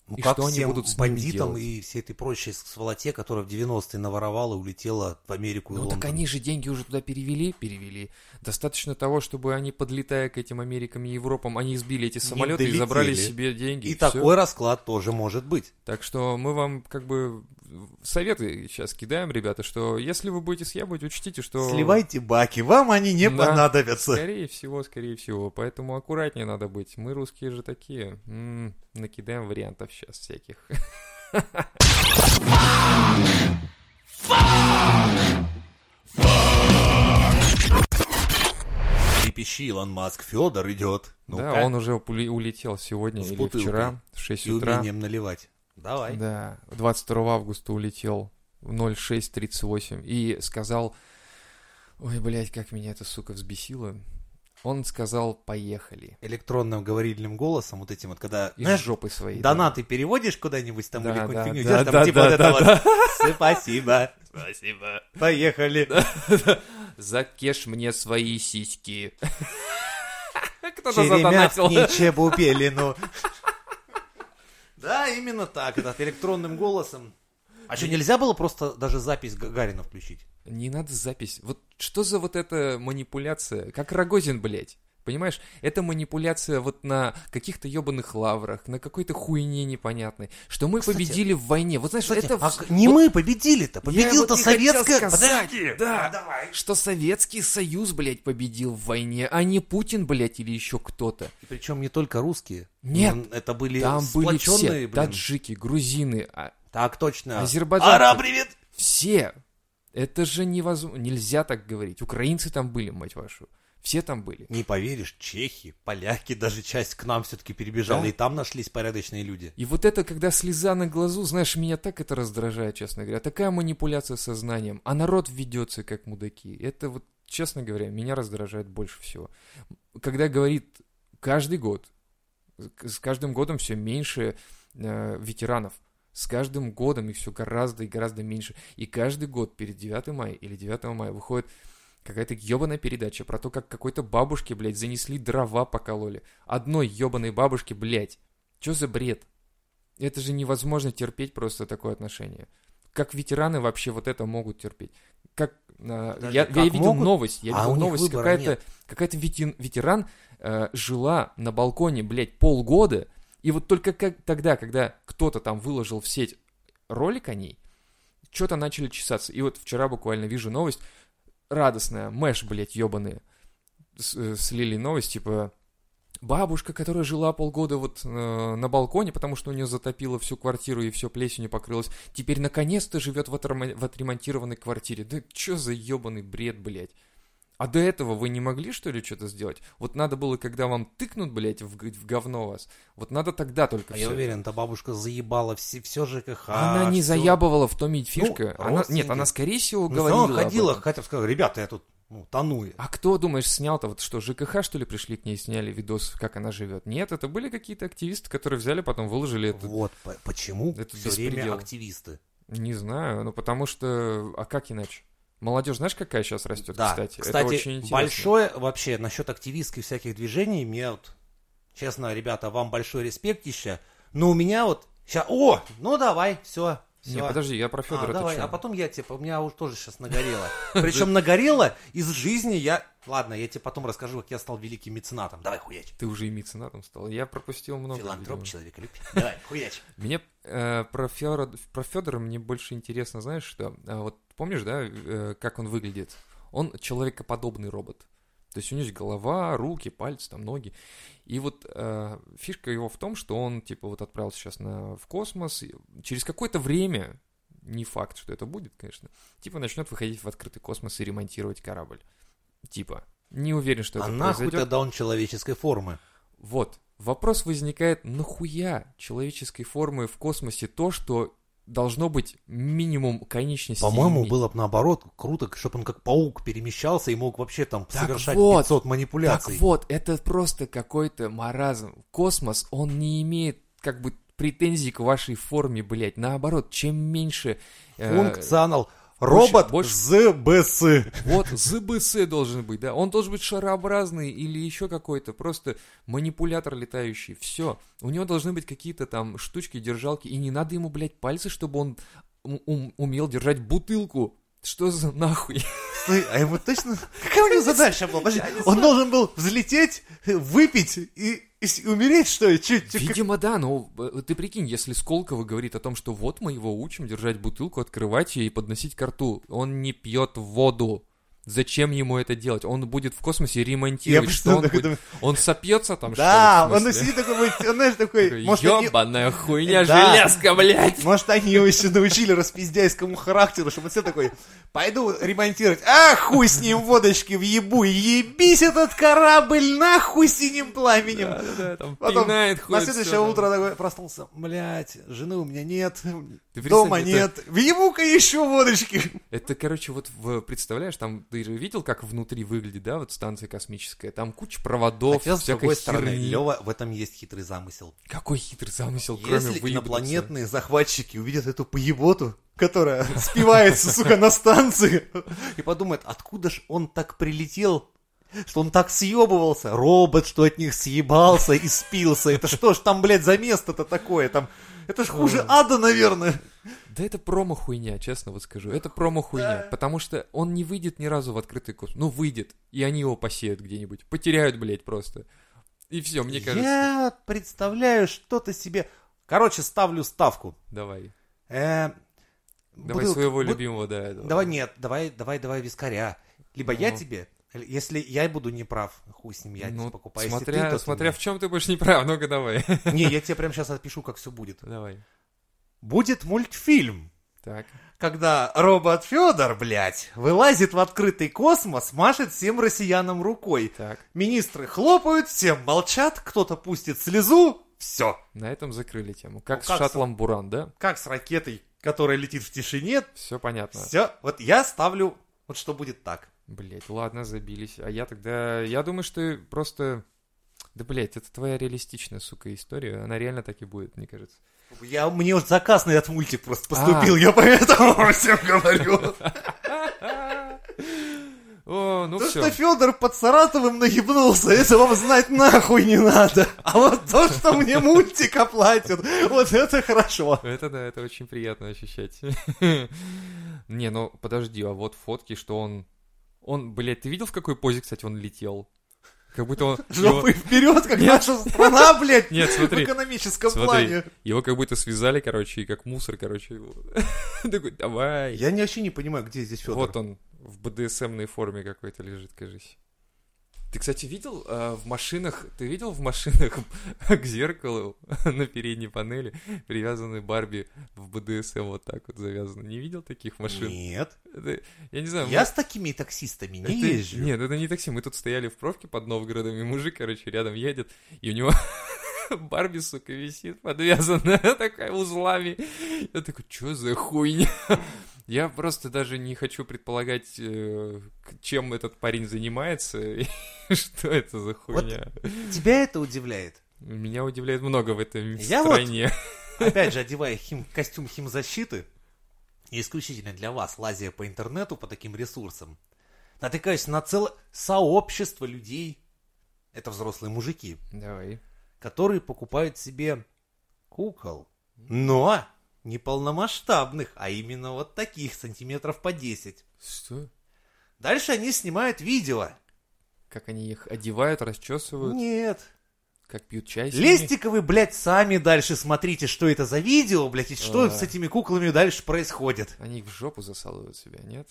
Ну И как что они всем будут с бандитам и всей этой прочей сволоте, которая в 90-е наворовала и улетела в Америку и Ну, так они же деньги уже туда перевели, перевели. Достаточно того, чтобы они, подлетая к этим Америкам и Европам, они сбили эти самолеты и забрали себе деньги. И всё. такой расклад тоже может быть. Так что мы вам как бы советы сейчас кидаем, ребята, что если вы будете съебывать, учтите, что... Сливайте баки, вам они не Да. понадобятся. Скорее всего, скорее всего. Поэтому аккуратнее надо быть. Мы русские же такие. М, накидаем вариантов сейчас всяких. Трепещи, Илон Маск, Федор идет. да, он уже улетел сегодня или вчера в 6 и утра. умением наливать. Давай. Да, 22 августа улетел в 06.38 и сказал, ой, блядь, как меня эта сука взбесила. Он сказал, поехали. Электронным говорильным голосом, вот этим вот, когда, Из знаешь, жопы своей. донаты переводишь куда-нибудь там Да, или какую-нибудь да, фигню да, делаешь, там да, типа да, вот это да, вот. Спасибо. Спасибо. Поехали. Закеш мне свои сиськи. Кто-то задонатил. не чебупелину. Да, именно так, это электронным голосом. А что, нельзя было просто даже запись Гагарина включить? Не надо запись. Вот что за вот эта манипуляция? Как Рогозин, блядь. Понимаешь, это манипуляция вот на каких-то ебаных лаврах, на какой-то хуйне непонятной, что мы Кстати, победили в войне. Вот знаешь, Кстати, это... а не вот мы победили-то, победил-то вот советская... сказать, Подожди. да, А, давай. что Советский Союз, блядь, победил в войне, а не Путин, блядь, или еще кто-то. И причем не только русские. Нет, Это были Там были все, блин. таджики, грузины, а- Так точно. Азербайджанцы. Ара, привет! все. Это же невозможно, нельзя так говорить. Украинцы там были, мать вашу. Все там были. Не поверишь, чехи, поляки, даже часть к нам все-таки перебежала, Да. и там нашлись порядочные люди. И вот это, когда слеза на глазу, знаешь, меня так это раздражает, честно говоря. Такая манипуляция сознанием. А народ ведется как мудаки. Это вот, честно говоря, меня раздражает больше всего. Когда говорит каждый год, с каждым годом все меньше э, ветеранов. С каждым годом их все гораздо и гораздо меньше. И каждый год перед 9 мая или 9 мая выходит какая-то ебаная передача про то, как какой-то бабушке, блядь, занесли дрова покололи. Одной ебаной бабушке, блядь. Че за бред? Это же невозможно терпеть просто такое отношение. Как ветераны вообще вот это могут терпеть? Как э, Подожди, я, как я видел могут? новость, я А видел новость, какая-то ветен- ветеран э, жила на балконе, блядь, полгода, и вот только как, тогда, когда кто-то там выложил в сеть ролик о ней, что-то начали чесаться. И вот вчера буквально вижу новость, радостная, мэш, блядь, ебаные, э, слили новость, типа, бабушка, которая жила полгода вот э, на балконе, потому что у нее затопило всю квартиру и все плесенью покрылось, теперь наконец-то живет в, отрема- в отремонтированной квартире. Да что за ебаный бред, блядь? А до этого вы не могли, что ли, что-то сделать? Вот надо было, когда вам тыкнут, блядь, в, в говно вас, вот надо тогда только А все. я уверен, эта бабушка заебала все, все ЖКХ. Она не всё. заябывала в том и фишка. Ну, она, нет, она, скорее всего, Ну, говорила она ходила, хотя бы сказала, ребята, я тут ну, тону. А кто, думаешь, снял-то? Вот что, ЖКХ, что ли, пришли к ней, сняли видос, как она живет? Нет, это были какие-то активисты, которые взяли, потом выложили это. Вот по- почему это все время беспредел. активисты. Не знаю, ну потому что... А как иначе? Молодежь, знаешь, какая сейчас растет, Да, кстати? кстати, это очень интересно. большое вообще насчет активистских всяких движений, мне вот, честно, ребята, вам большой респект еще, но у меня вот, сейчас, о, ну давай, все, Не, Всё. подожди, я про А, Федора. давай, а потом я типа, у меня уже тоже сейчас нагорело. Причем нагорело из жизни я... Ладно, я тебе потом расскажу, как я стал великим меценатом. Давай, хуяч. Ты уже и меценатом стал. Я пропустил много. Филантроп, видимо. человеколюбие. Давай, хуяч. Мне э, про, Федора, про Федора мне больше интересно, знаешь что? А вот помнишь, да, э, как он выглядит? Он человекоподобный робот. То есть у него есть голова, руки, пальцы, там ноги. И вот э, фишка его в том, что он типа вот отправился сейчас на, в космос. и через какое-то время, не факт, что это будет, конечно, типа начнет выходить в открытый космос и ремонтировать корабль. Типа. Не уверен, что А это нахуй произойдет. тогда он человеческой формы? Вот. Вопрос возникает, нахуя человеческой формы в космосе то, что должно быть минимум конечности? По-моему, было бы наоборот круто, чтобы он как паук перемещался и мог вообще там Так совершать вот, 500 Так манипуляций. вот, это просто какой-то маразм. Космос, он не имеет как бы претензий к вашей форме, блядь. Наоборот, чем меньше... э, Функционал. Робот больше- ЗБС. Вот ЗБС должен быть, да. Он должен быть шарообразный или еще какой-то, просто манипулятор летающий. Все. У него должны быть какие-то там штучки, держалки, и не надо ему, блядь, пальцы, чтобы он ум- ум- умел держать бутылку. Что за нахуй? Стой, а ему точно... Какая у него задача была? Подожди, он должен был взлететь, выпить и, умереть, что ли? Как- Видимо, да, но э, ты прикинь, если Сколково говорит о том, что вот мы его учим держать бутылку, открывать ее и подносить к рту, он не пьет воду. Зачем ему это делать? Он будет в космосе ремонтировать, что он будет... Он сопьется там, Да, что ли, в он сидит такой, он, знаешь, такой, Ёбаная хуйня, Да. железка, блядь! может, они его еще научили распиздяйскому характеру, чтобы все такой, пойду ремонтировать, а хуй с ним водочки въебу, ебись этот корабль нахуй синим пламенем. Да-да-да, там Потом на следующее утро такой проснулся, блядь, жены у меня нет, дома это- нет, въебу-ка еще водочки. Это, короче, вот в- представляешь, там ты же видел, как внутри выглядит, да, вот станция космическая? Там куча проводов, Хотя, с всякой другой стороны, херни. Лева, в этом есть хитрый замысел. Какой хитрый замысел, кроме Если выебаться. инопланетные захватчики увидят эту поеботу, которая спивается, сука, на станции, и подумают, откуда ж он так прилетел, что он так съебывался, робот, что от них съебался и спился, это что ж там, блядь, за место-то такое, там, это ж хуже ада, наверное. Да это промо-хуйня, честно вот скажу. Это промо-хуйня. Потому что он не выйдет ни разу в открытый космос. Ну, выйдет. И они его посеют где-нибудь. Потеряют, блядь, просто. И все, мне кажется. Я представляю что-то себе... Короче, ставлю ставку. Давай. Э, Давай бутылка- своего любимого, да. этого. Давай нет, давай, давай, давай вискаря. Либо я Ну. тебе, если я буду неправ, хуй с ним, я ну, тебе покупаю. Если смотря, ты, то ты смотря мне. в чем ты будешь неправ, ну-ка давай. Не, я тебе прямо сейчас отпишу, как все будет. Давай. Будет мультфильм, Так. когда робот Федор, блядь, вылазит в открытый космос, машет всем россиянам рукой. Так. Министры хлопают, всем молчат, кто-то пустит слезу, все. На этом закрыли тему. Как Ну, с как шаттлом Буран, да? Как с ракетой, которая летит в тишине, Все понятно. все. Вот я ставлю, вот что будет так. Блять, ладно, забились. А я тогда... Я думаю, что просто... Да, блять, это твоя реалистичная, сука, история. Она реально так и будет, мне кажется. Я, мне вот заказ на этот мультик А. просто поступил, я поэтому всем говорю. О, ну То, все. что Федор под Саратовым наебнулся, это вам знать нахуй не надо. А вот то, что мне мультик оплатят, вот это хорошо. Это да, это очень приятно ощущать. Не, ну подожди, а вот фотки, что он... Он, блядь, ты видел, в какой позе, кстати, он летел? Как будто он... его- Жопой вперед, как наша страна, блядь, Нет, в смотри. экономическом Смотри, плане. его как будто связали, короче, и как мусор, короче, его. Такой, давай. Я вообще не понимаю, где здесь Федор. Вот он в БДСМной форме какой-то лежит, кажись. Ты, кстати, видел э, в машинах, ты видел в машинах к зеркалу на передней панели привязаны Барби в БДСМ вот так вот завязаны? Не видел таких машин? Нет. Это- я не знаю. Я мы- с такими таксистами не это- езжу. Нет, это не такси. Мы тут стояли в пробке под Новгородом, и мужик, короче, рядом едет, и у него Барби, сука, висит подвязанная такая узлами. Я такой, что за хуйня? Я просто даже не хочу предполагать, э, чем этот парень занимается, и что это за хуйня. Тебя это удивляет? Меня удивляет много в этой Я вот- стране. Опять же, одевая хим, костюм химзащиты, исключительно для вас, лазия по интернету по таким ресурсам, натыкаюсь на целое сообщество людей, это взрослые мужики, Давай. Которые покупают себе кукол. Но не полномасштабных, а именно вот таких, сантиметров по 10. Что? Дальше они снимают видео. Как они их одевают, расчесывают, Нет. как пьют чай? Лезьте-ка вы, блядь, сами дальше смотрите, что это за видео, блядь, и что А. с этими куклами дальше происходит. Они их в жопу засалывают себя, нет?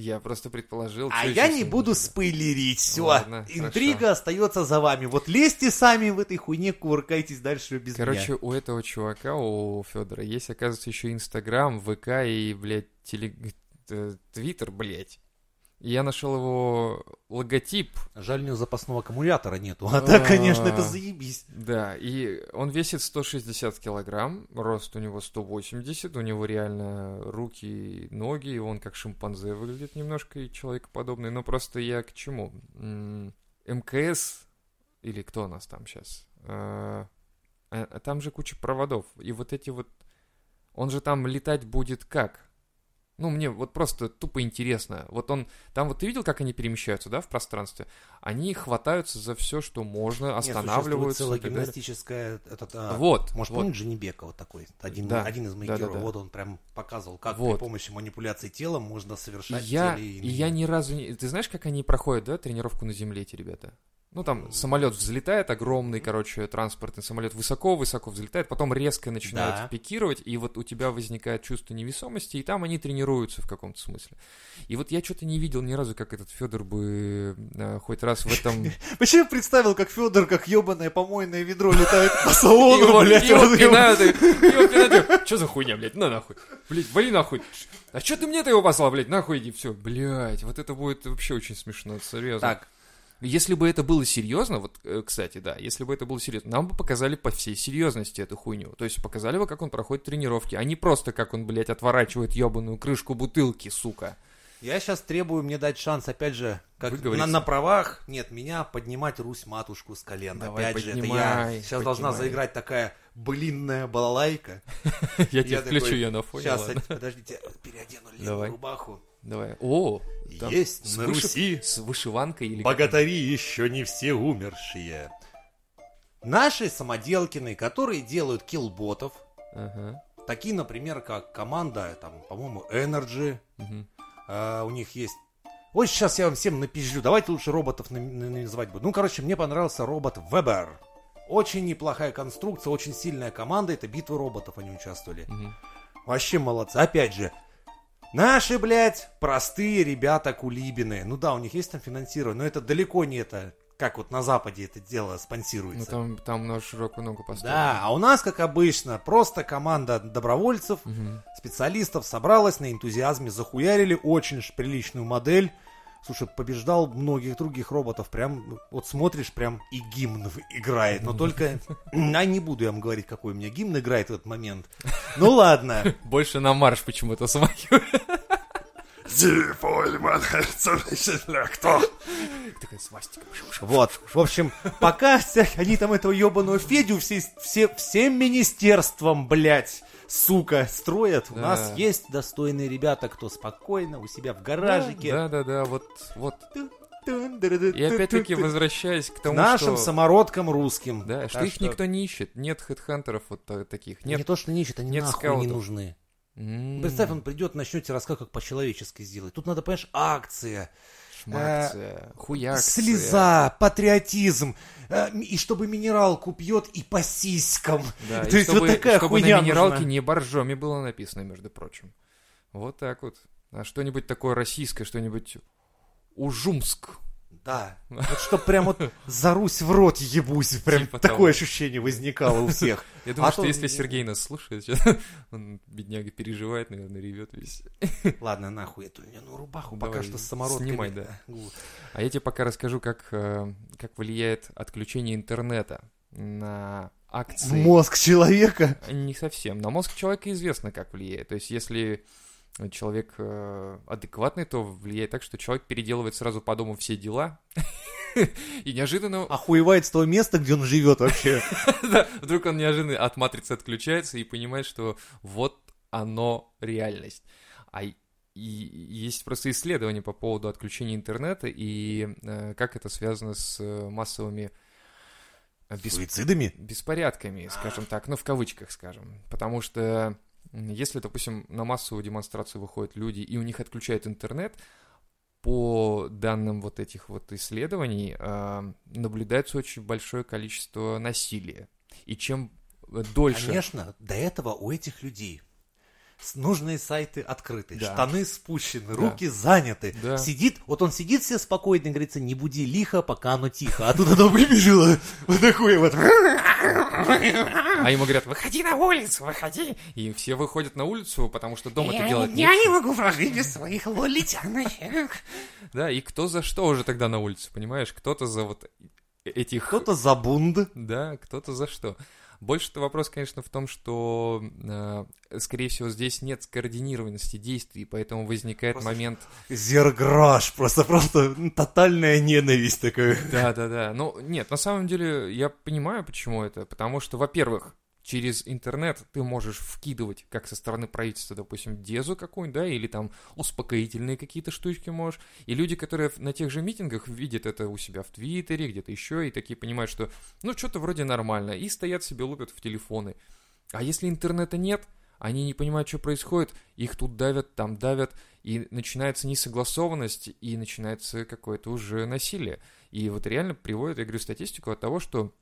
Я просто предположил. А я не буду будет? спойлерить, все. Ладно, Интрига хорошо. остается за вами. Вот лезьте сами в этой хуйне, кувыркайтесь дальше без Короче, меня. у этого чувака, у Федора, есть, оказывается, еще Инстаграм, ВК и, блядь, теле... э, Твиттер, блядь. Я нашел его логотип. Жаль, у него запасного аккумулятора нету. А так, конечно, это А. заебись. Да, и он весит 160 килограмм, рост у него 180, у него реально руки, ноги, и он как шимпанзе выглядит немножко и человекоподобный. Но просто я к чему? МКС, или кто у нас там сейчас? Там же куча проводов, и вот эти вот... Он же там летать будет как? Ну, мне вот просто тупо интересно. Вот он... Там вот ты видел, как они перемещаются, да, в пространстве? Они хватаются за все, что можно, Нет, останавливаются. целая так далее. гимнастическая... Этот, а, Вот, Может, вот. Дженнибека вот такой? Один, Да, один из моих да, да, героев. да. Вот он прям показывал, как Вот. при помощи манипуляции телом можно совершать я, те или и я ни разу не... Ты знаешь, как они проходят, да, тренировку на земле, эти ребята? Ну, там самолет взлетает, огромный, короче, транспортный самолет высоко-высоко взлетает, потом резко начинает Да. пикировать, и вот у тебя возникает чувство невесомости, и там они тренируются в каком-то смысле. И вот я что-то не видел ни разу, как этот Федор бы э, хоть раз в этом... Вообще представил, как Федор, как ебаное помойное ведро летает по салону, блядь. его пинают, Что за хуйня, блядь, на нахуй. Блядь, вали нахуй. А что ты мне-то его послал, блядь, нахуй иди, все. Блядь, вот это будет вообще очень смешно, серьезно. Так, Если бы это было серьезно, вот, э, кстати, да, если бы это было серьезно, нам бы показали по всей серьезности эту хуйню. То есть показали бы, как он проходит тренировки, а не просто, как он, блядь, отворачивает ебаную крышку бутылки, сука. я сейчас требую мне дать шанс, опять же, как на, на правах, нет, меня поднимать Русь-матушку с колен. Давай, опять же, это поднимай, я сейчас должна поднимай. заиграть такая блинная балалайка. Я тебе включу ее на фоне. Сейчас, подождите, переодену левую рубаху. Давай. О, там Есть с на вышив- Руси С вышиванкой или... Богатыри еще не все умершие. Наши самоделкины, которые делают киллботов, Ага. такие, например, как команда, там, по-моему, Energy, мгм. а, у них есть... Ой, сейчас я вам всем напизжу, давайте лучше роботов на- на- называть буду. Ну, короче, мне понравился робот Weber. Очень неплохая конструкция, очень сильная команда, это битвы роботов они участвовали. Мгм. Вообще молодцы. Опять же, наши, блядь, простые ребята кулибины. Ну да, у них есть там финансирование, но это далеко не это, как вот на Западе это дело Ну спонсируется. там, там на широкую ногу поставили. да, а у нас, как обычно, просто команда добровольцев, Мгм. специалистов собралась на энтузиазме, захуярили очень приличную модель. Слушай, побеждал многих других роботов. Прям, ну, вот смотришь, прям и гимн играет. Но только... А не буду я вам говорить, какой у меня гимн играет в этот момент. Ну ладно. Больше на марш почему-то смахивает. Кто? Такая свастика. Вот, в общем, пока они там этого ебаного Федю все, все, всем министерством, блядь, сука, строят. У Да. нас есть достойные ребята, кто спокойно у себя в гаражике. Да, да, да, вот, вот. И опять-таки возвращаясь к тому, нашим что... самородкам русским. Да, что их никто не ищет. Нет хедхантеров вот та- таких. Не Нет. то, что не ищут, они нет нахуй не скаутов. нужны. М, Представь, он придет, начнете рассказ, как по-человечески сделать. Тут надо, понимаешь, акция, Шмакция, хуякция. слеза, патриотизм. э, И чтобы минералку пьет и по сиськам. Да, То и есть чтобы, вот такая чтобы хуйня на минералке нужна. не боржоми было написано, между прочим. Вот так вот. А что-нибудь такое российское, что-нибудь Ужумск. Да. Вот чтоб прям вот за Русь в рот ебусь. Прям Типа такое того. ощущение возникало у всех. Я думаю, А что то- если Сергей нас слушает, он, бедняга, переживает, наверное, ревет весь. Ладно, нахуй эту льняную рубаху, Давай, пока что с самородками. снимай, да. А я тебе пока расскажу, как, э, как влияет отключение интернета на акции. мозг человека. Не совсем. На мозг человека известно, как влияет. То есть, если человек э, адекватный, то влияет так, что человек переделывает сразу по дому все дела. И неожиданно, Охуевает с того места, где он живет вообще. да, вдруг он неожиданно от матрицы отключается и понимает, что вот оно реальность. А и есть просто исследования по поводу отключения интернета и э, как это связано с э, массовыми бес- Суицидами? беспорядками, скажем так, ну, в кавычках, скажем. Потому что если, допустим, на массовую демонстрацию выходят люди, и у них отключают интернет, по данным вот этих вот исследований, а, наблюдается очень большое количество насилия. И чем э, дольше... Конечно, до этого у этих людей нужные сайты открыты, Да. штаны спущены, руки заняты. Да. Сидит, вот он сидит все спокойно, и говорится, не буди лихо, пока оно тихо. А тут оно выбежало вот такое вот. А ему говорят, выходи на улицу, выходи. И все выходят на улицу, потому что дома это делать я не нечего. могу прожить без своих лолитяночек. Да, и кто за что уже тогда на улице, понимаешь? Кто-то за вот этих... Кто-то за бунд. Да, кто-то за что. Больше-то вопрос, конечно, в том, что, э, скорее всего, здесь нет скоординированности действий, поэтому возникает Просто- момент... Зерграж, просто, просто тотальная ненависть такая. Да-да-да. Ну, нет, на самом деле, я понимаю, почему это. Потому что, во-первых, через интернет ты можешь вкидывать, как со стороны правительства, допустим, дезу какую-нибудь, да, или там успокоительные какие-то штучки можешь. И люди, которые на тех же митингах видят это у себя в Твиттере, где-то еще, и такие понимают, что, ну, что-то вроде нормально, и стоят себе, лупят в телефоны. А если интернета нет, они не понимают, что происходит, их тут давят, там давят, и начинается несогласованность, и начинается какое-то уже насилие. И вот реально приводит, я говорю, статистику от того, что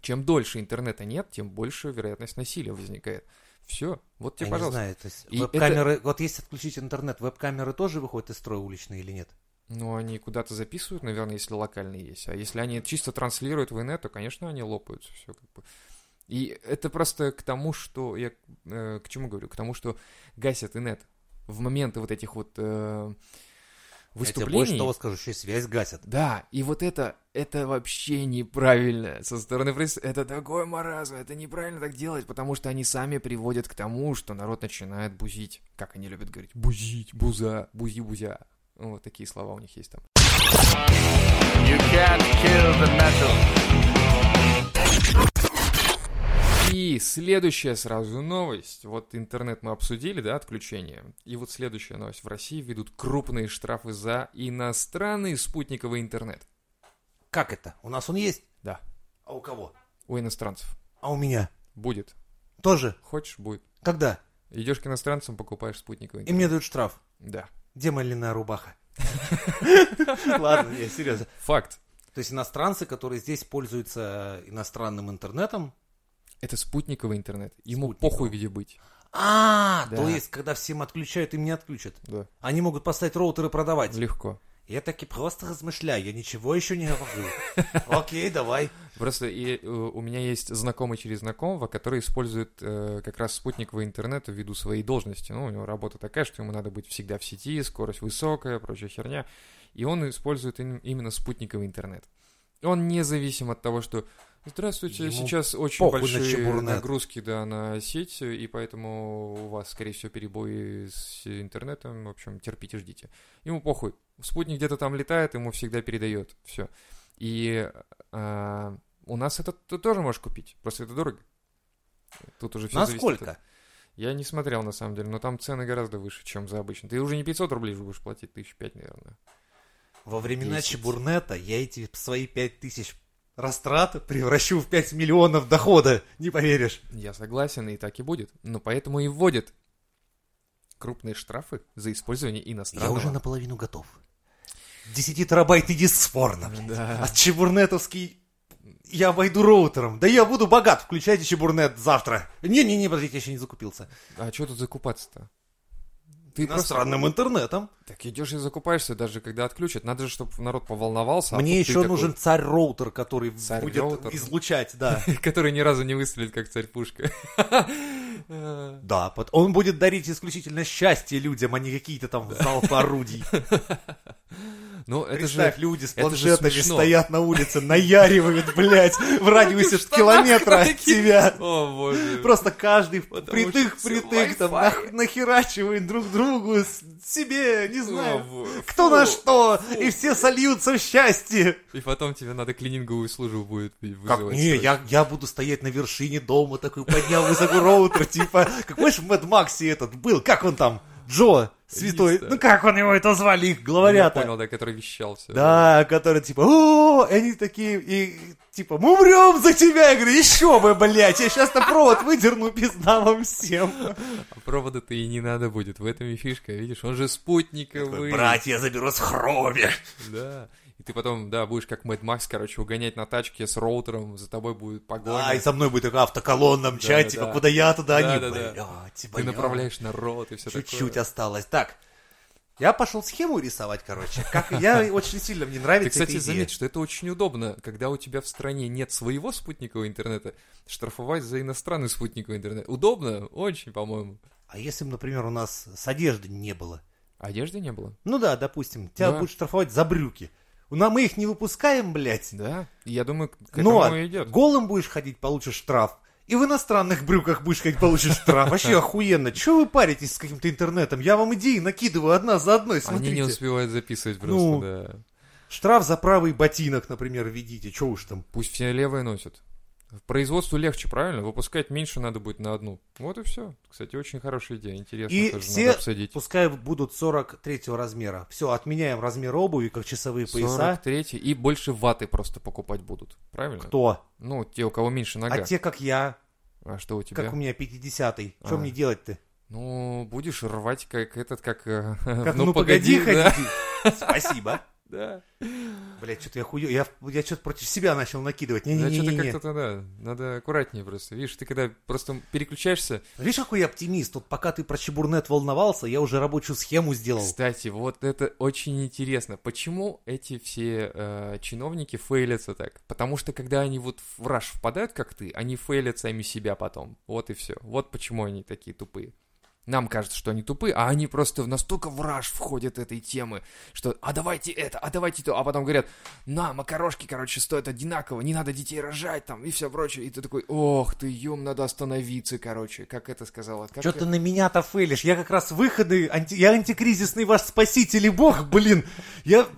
чем дольше интернета нет, тем больше вероятность насилия возникает. Все, вот тебе, Я не пожалуйста. знаю, то есть веб-камеры, вот если отключить интернет, веб-камеры тоже выходят из строя уличные или нет? Ну, они куда-то записывают, наверное, если локальные есть. А если они чисто транслируют в инет, то, конечно, они лопаются. Все как бы. И это просто к тому, что... Я э, к чему говорю? К тому, что гасят инет в моменты вот этих вот э, Я тебе выступлений. больше того скажу, еще и связь гасят. Да, и вот это, это вообще неправильно со стороны правительства. Это такой маразм, это неправильно так делать, потому что они сами приводят к тому, что народ начинает бузить. Как они любят говорить? Бузить, буза, бузи-бузя. Ну, Вот такие слова у них есть там. You can't kill the metal. И следующая сразу новость. Вот интернет мы обсудили, да, отключение. И вот следующая новость. В России ведут крупные штрафы за иностранный спутниковый интернет. Как это? У нас он есть? Да, А у кого? у иностранцев. А у меня? Будет. Тоже? Хочешь, будет. Когда? Идешь к иностранцам, покупаешь спутниковый И интернет. мне дают штраф. Да. Где моя льняная рубаха? Ладно, не, серьезно. Факт. То есть иностранцы, которые здесь пользуются иностранным интернетом. Это спутниковый интернет. Ему Спутниковый. похуй где быть. А, Да. то есть, когда всем отключают, им не отключат. Да. Они могут поставить роутер и продавать. Легко. Я таки просто размышляю, я ничего еще не говорю. Окей, давай. Просто и, э, у меня есть знакомый через знакомого, который использует э, как раз спутниковый интернет ввиду своей должности. Ну, у него работа такая, что ему надо быть всегда в сети, скорость высокая, прочая херня. И он использует им- именно спутниковый интернет. Он независим от того, что Здравствуйте, Ему сейчас очень на большие чебурнет. нагрузки да, на сеть, и поэтому у вас, скорее всего, перебои с интернетом. В общем, терпите, ждите. Ему похуй. Спутник где-то там летает, ему всегда передает. Все. И а, у нас это ты тоже можешь купить. Просто это дорого. Тут уже все Насколько? Я не смотрел, на самом деле, но там цены гораздо выше, чем за обычно. Ты уже не 500 рублей будешь платить, тысяч пять, наверное. Во времена 10. Чебурнета я эти свои пять тысяч растрат превращу в 5 миллионов дохода, не поверишь. Я согласен, и так и будет. Но поэтому и вводят крупные штрафы за использование Я иностранного. уже наполовину готов. 10 терабайт иди спорно. Да. А чебурнетовский я войду роутером. Да я буду богат, включайте чебурнет завтра. Не-не-не, подождите, я еще не закупился. А что тут закупаться-то? Ты Иностранным интернетом. Так идешь и закупаешься, даже когда отключат. Надо же, чтобы народ поволновался. а Мне ты еще такой, нужен царь-роутер, который Царь-роутер? будет излучать, да. Который ни разу не выстрелит, как царь-пушка. Да, он будет дарить исключительно счастье людям, а не какие-то там залпы орудий. Ну, это Представь, же... люди с планшетами стоят на улице, наяривают, блядь, в радиусе километра от тебя. О, боже. Просто каждый всё там нахерачивает друг другу, себе, не знаю, кто на что, и все сольются в счастье. И потом тебе надо клининговую службу будет Как, вызывать. не, я, я буду стоять на вершине дома, такой поднял высоко роутер, типа, как помнишь в Мэд Максе этот был, как он там, Джо, святой, Есть, да. ну как он его это звали, их главаря-то? Я понял, да, который вещал все. Да, которые типа, о, и они такие, и типа, мы умрем за тебя. Я говорю, еще бы, блядь, я сейчас на провод выдерну, пизда вам всем. А провода-то и не надо будет, в этом и фишка, видишь, он же спутниковый. Братья, я заберу с хроми. Да. Ты потом, да, будешь как Мэд Макс, короче, угонять на тачке с роутером, за тобой будет погоня. А, и со мной будет такая автоколонна мчать, Да, типа, да. куда я, туда они. Да-да-да. Блядь, типа, Ты я- направляешь народ и все такое. Чуть-чуть осталось. Так, я пошел схему рисовать, короче. Как я очень сильно мне нравится Ты, кстати, эта идея. заметь, что это очень удобно, когда у тебя в стране нет своего спутникового интернета, штрафовать за иностранный спутниковый интернет. Удобно? Очень, по-моему. А если бы, например, у нас с одежды не было? Одежды не было? Ну да, допустим, тебя Да. будут штрафовать за брюки. На мы их не выпускаем, блядь. Да. Я думаю, к Но этому и идет. голым будешь ходить, получишь штраф. И в иностранных брюках будешь ходить, получишь штраф. Вообще охуенно. Чего вы паритесь с каким-то интернетом? Я вам идеи накидываю одна за одной, Они не смотрите. успевают записывать просто, Ну. да. Штраф за правый ботинок, например, введите. Че уж там. Пусть все левые носят. В производству легче, правильно? Выпускать меньше надо будет на одну. Вот и все. Кстати, очень хорошая идея. Интересно И тоже все надо обсудить. пускай будут 43 размера. Все, отменяем размер обуви, как часовые пояса. 43 и больше ваты просто покупать будут. Правильно? Кто? Ну, те, у кого меньше нога. А те, как я, А что у тебя? как у меня 50-й. Что А. мне делать-то? Ну, будешь рвать как этот, как... э, Как, ну, погоди, да. ходить. Спасибо. Да. Блять, что-то я хую. Я, я что-то против себя начал накидывать. Да, что-то Не-не-не. как-то, да, надо аккуратнее просто. Видишь, ты когда просто переключаешься... Видишь, какой я оптимист? Вот пока ты про Чебурнет волновался, я уже рабочую схему сделал. Кстати, вот это очень интересно. Почему эти все э, чиновники фейлятся так? Потому что когда они вот в раш впадают, как ты, они фейлят сами себя потом. Вот и все. Вот почему они такие тупые. Нам кажется, что они тупые, а они просто настолько в раж входят этой темы, что «а давайте это, а давайте то», а потом говорят «на, макарошки, короче, стоят одинаково, не надо детей рожать там» и все прочее. И ты такой «ох ты, ем, надо остановиться, короче», как это сказала. Как Что ты на меня-то фейлишь? Я как раз выходы, анти- я антикризисный ваш спаситель и бог, блин. Я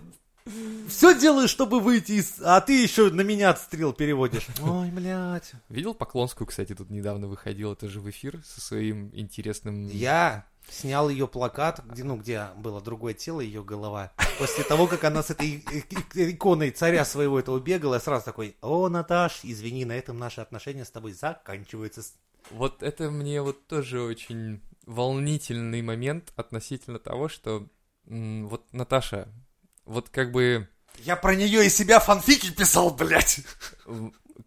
все делаю, чтобы выйти из... А ты еще на меня отстрел переводишь. Ой, блядь. Видел Поклонскую, кстати, тут недавно выходила тоже в эфир со своим интересным... Я снял ее плакат, где, ну, где было другое тело, ее голова. После того, как она с этой иконой царя своего этого бегала, я сразу такой, о, Наташ, извини, на этом наши отношения с тобой заканчиваются. Вот это мне вот тоже очень волнительный момент относительно того, что вот Наташа, вот как бы, Я про нее и себя фанфики писал, блядь.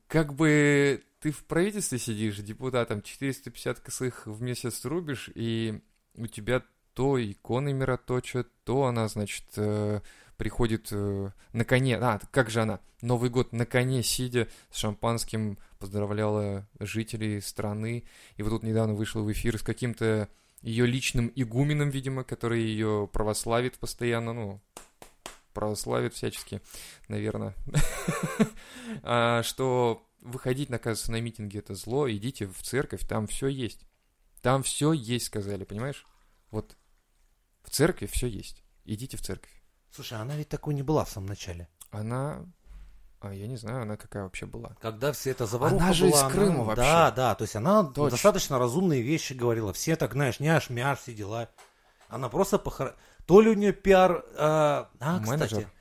как бы ты в правительстве сидишь, депутатом 450 косых в месяц рубишь, и у тебя то иконы мироточат, то она, значит, э, приходит э, на коне, а, как же она, Новый год на коне, сидя с шампанским, поздравляла жителей страны, и вот тут недавно вышла в эфир с каким-то ее личным игуменом, видимо, который ее православит постоянно, ну, православит всячески, наверное, А, что выходить, наказываться на митинги это зло, идите в церковь, там все есть. Там все есть, сказали, понимаешь? Вот в церкви все есть. Идите в церковь. Слушай, она ведь такой не была в самом начале. Она... А, я не знаю, она какая вообще была. Когда вся эта заваруха Она же была, из она- Крыма вообще. Да, да, то есть она Точно. достаточно разумные вещи говорила. Все так, знаешь, няш-мяш, все дела. Она просто похор... То ли у нее пиар... а, а, кстати. Менеджер.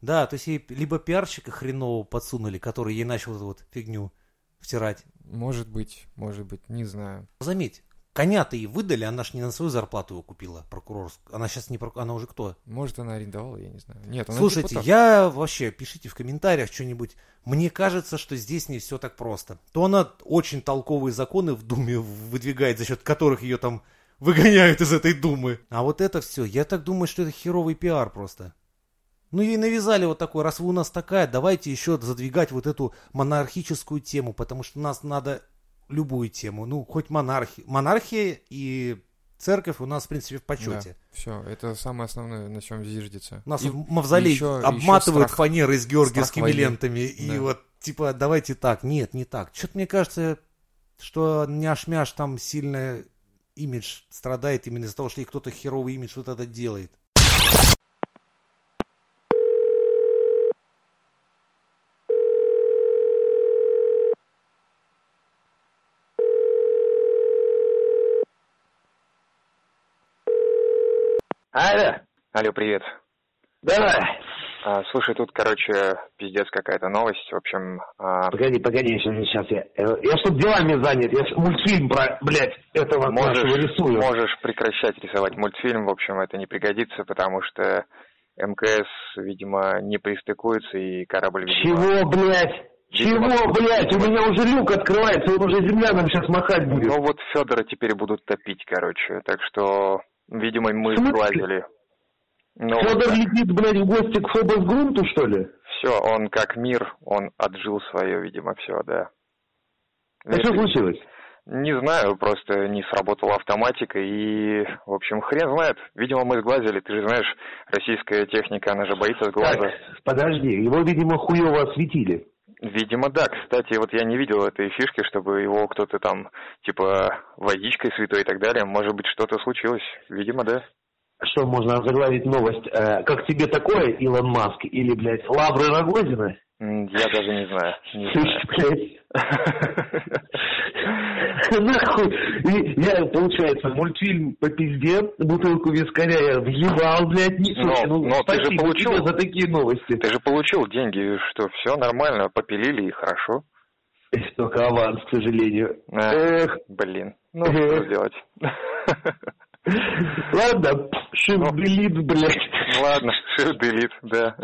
Да, то есть ей либо пиарщика хренового подсунули, который ей начал эту вот фигню втирать. Может быть, может быть, не знаю. Заметь, коня-то ей выдали, она ж не на свою зарплату его купила, прокурорскую. Она сейчас не прокурор, она уже кто? Может, она арендовала, я не знаю. Нет, она Слушайте, депутат. я вообще, пишите в комментариях что-нибудь. Мне кажется, что здесь не все так просто. То она очень толковые законы в Думе выдвигает, за счет которых ее там выгоняют из этой Думы. А вот это все, я так думаю, что это херовый пиар просто. Ну, ей навязали вот такой, раз вы у нас такая, давайте еще задвигать вот эту монархическую тему, потому что нас надо любую тему, ну, хоть монархия. Монархия и церковь у нас, в принципе, в почете. Все, это самое основное, на чем зиждется. У нас И- мавзолей еще- обматывают еще страх- фанерой с георгиевскими лентами. И Да. вот, типа, давайте так. Нет, не так. Что-то мне кажется, что няш-мяш там сильно имидж страдает именно из-за того, что ей кто-то херовый имидж вот это делает. Алло, Алло, привет. давай. А, слушай, тут, короче, пиздец какая-то новость. В общем, а, Погоди, погоди, сейчас я... э, Я что делами занят, я мультфильм про, блядь, этого можешь, нашего рисую. можешь прекращать рисовать мультфильм. В общем, это не пригодится, потому что МКС, видимо, не пристыкуется, и корабль, видимо... Чего, блядь? Видимо, Чего, блядь? У меня уже люк открывается, он уже земля нам сейчас махать будет. Ну вот Федора теперь будут топить, короче. Так что, видимо, мы сглазили. Ну, Федор летит, блядь, в гости к Фобос Грунту, что ли? все, он как мир, он отжил свое, видимо, все, да. А что случилось? Не знаю, просто не сработала автоматика и, в общем, хрен знает. Видимо, мы сглазили. Ты же знаешь, российская техника, она же боится сглаза. Так, подожди, его, видимо, хуево осветили. Видимо, да. Кстати, вот я не видел этой фишки, чтобы его кто-то там, типа, водичкой святой и так далее. Может быть, что-то случилось. Видимо, да. Что, можно заглавить новость? э, как тебе такое, Илон Маск? Или, блядь, Лавры Рогозина? Я даже не знаю. Не знаю. Нахуй. И я, получается, мультфильм по пизде, бутылку вискаря я въебал, блядь, не Но- ну, но ты же получил- за такие новости. Ты же получил деньги, что все нормально, попилили и хорошо. Только аванс, к сожалению. А, Эх, Блин, ну что сделать? Ладно, shift ну, delete, блядь. Ладно, shift delete, да.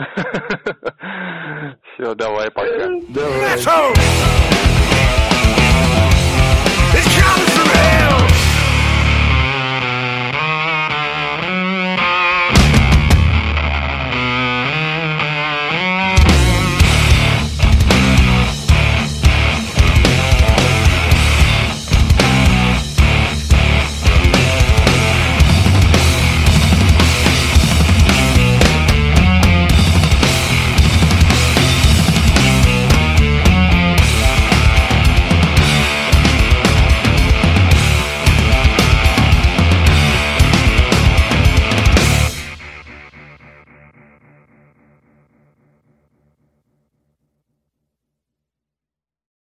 Все, давай, пока. Давай.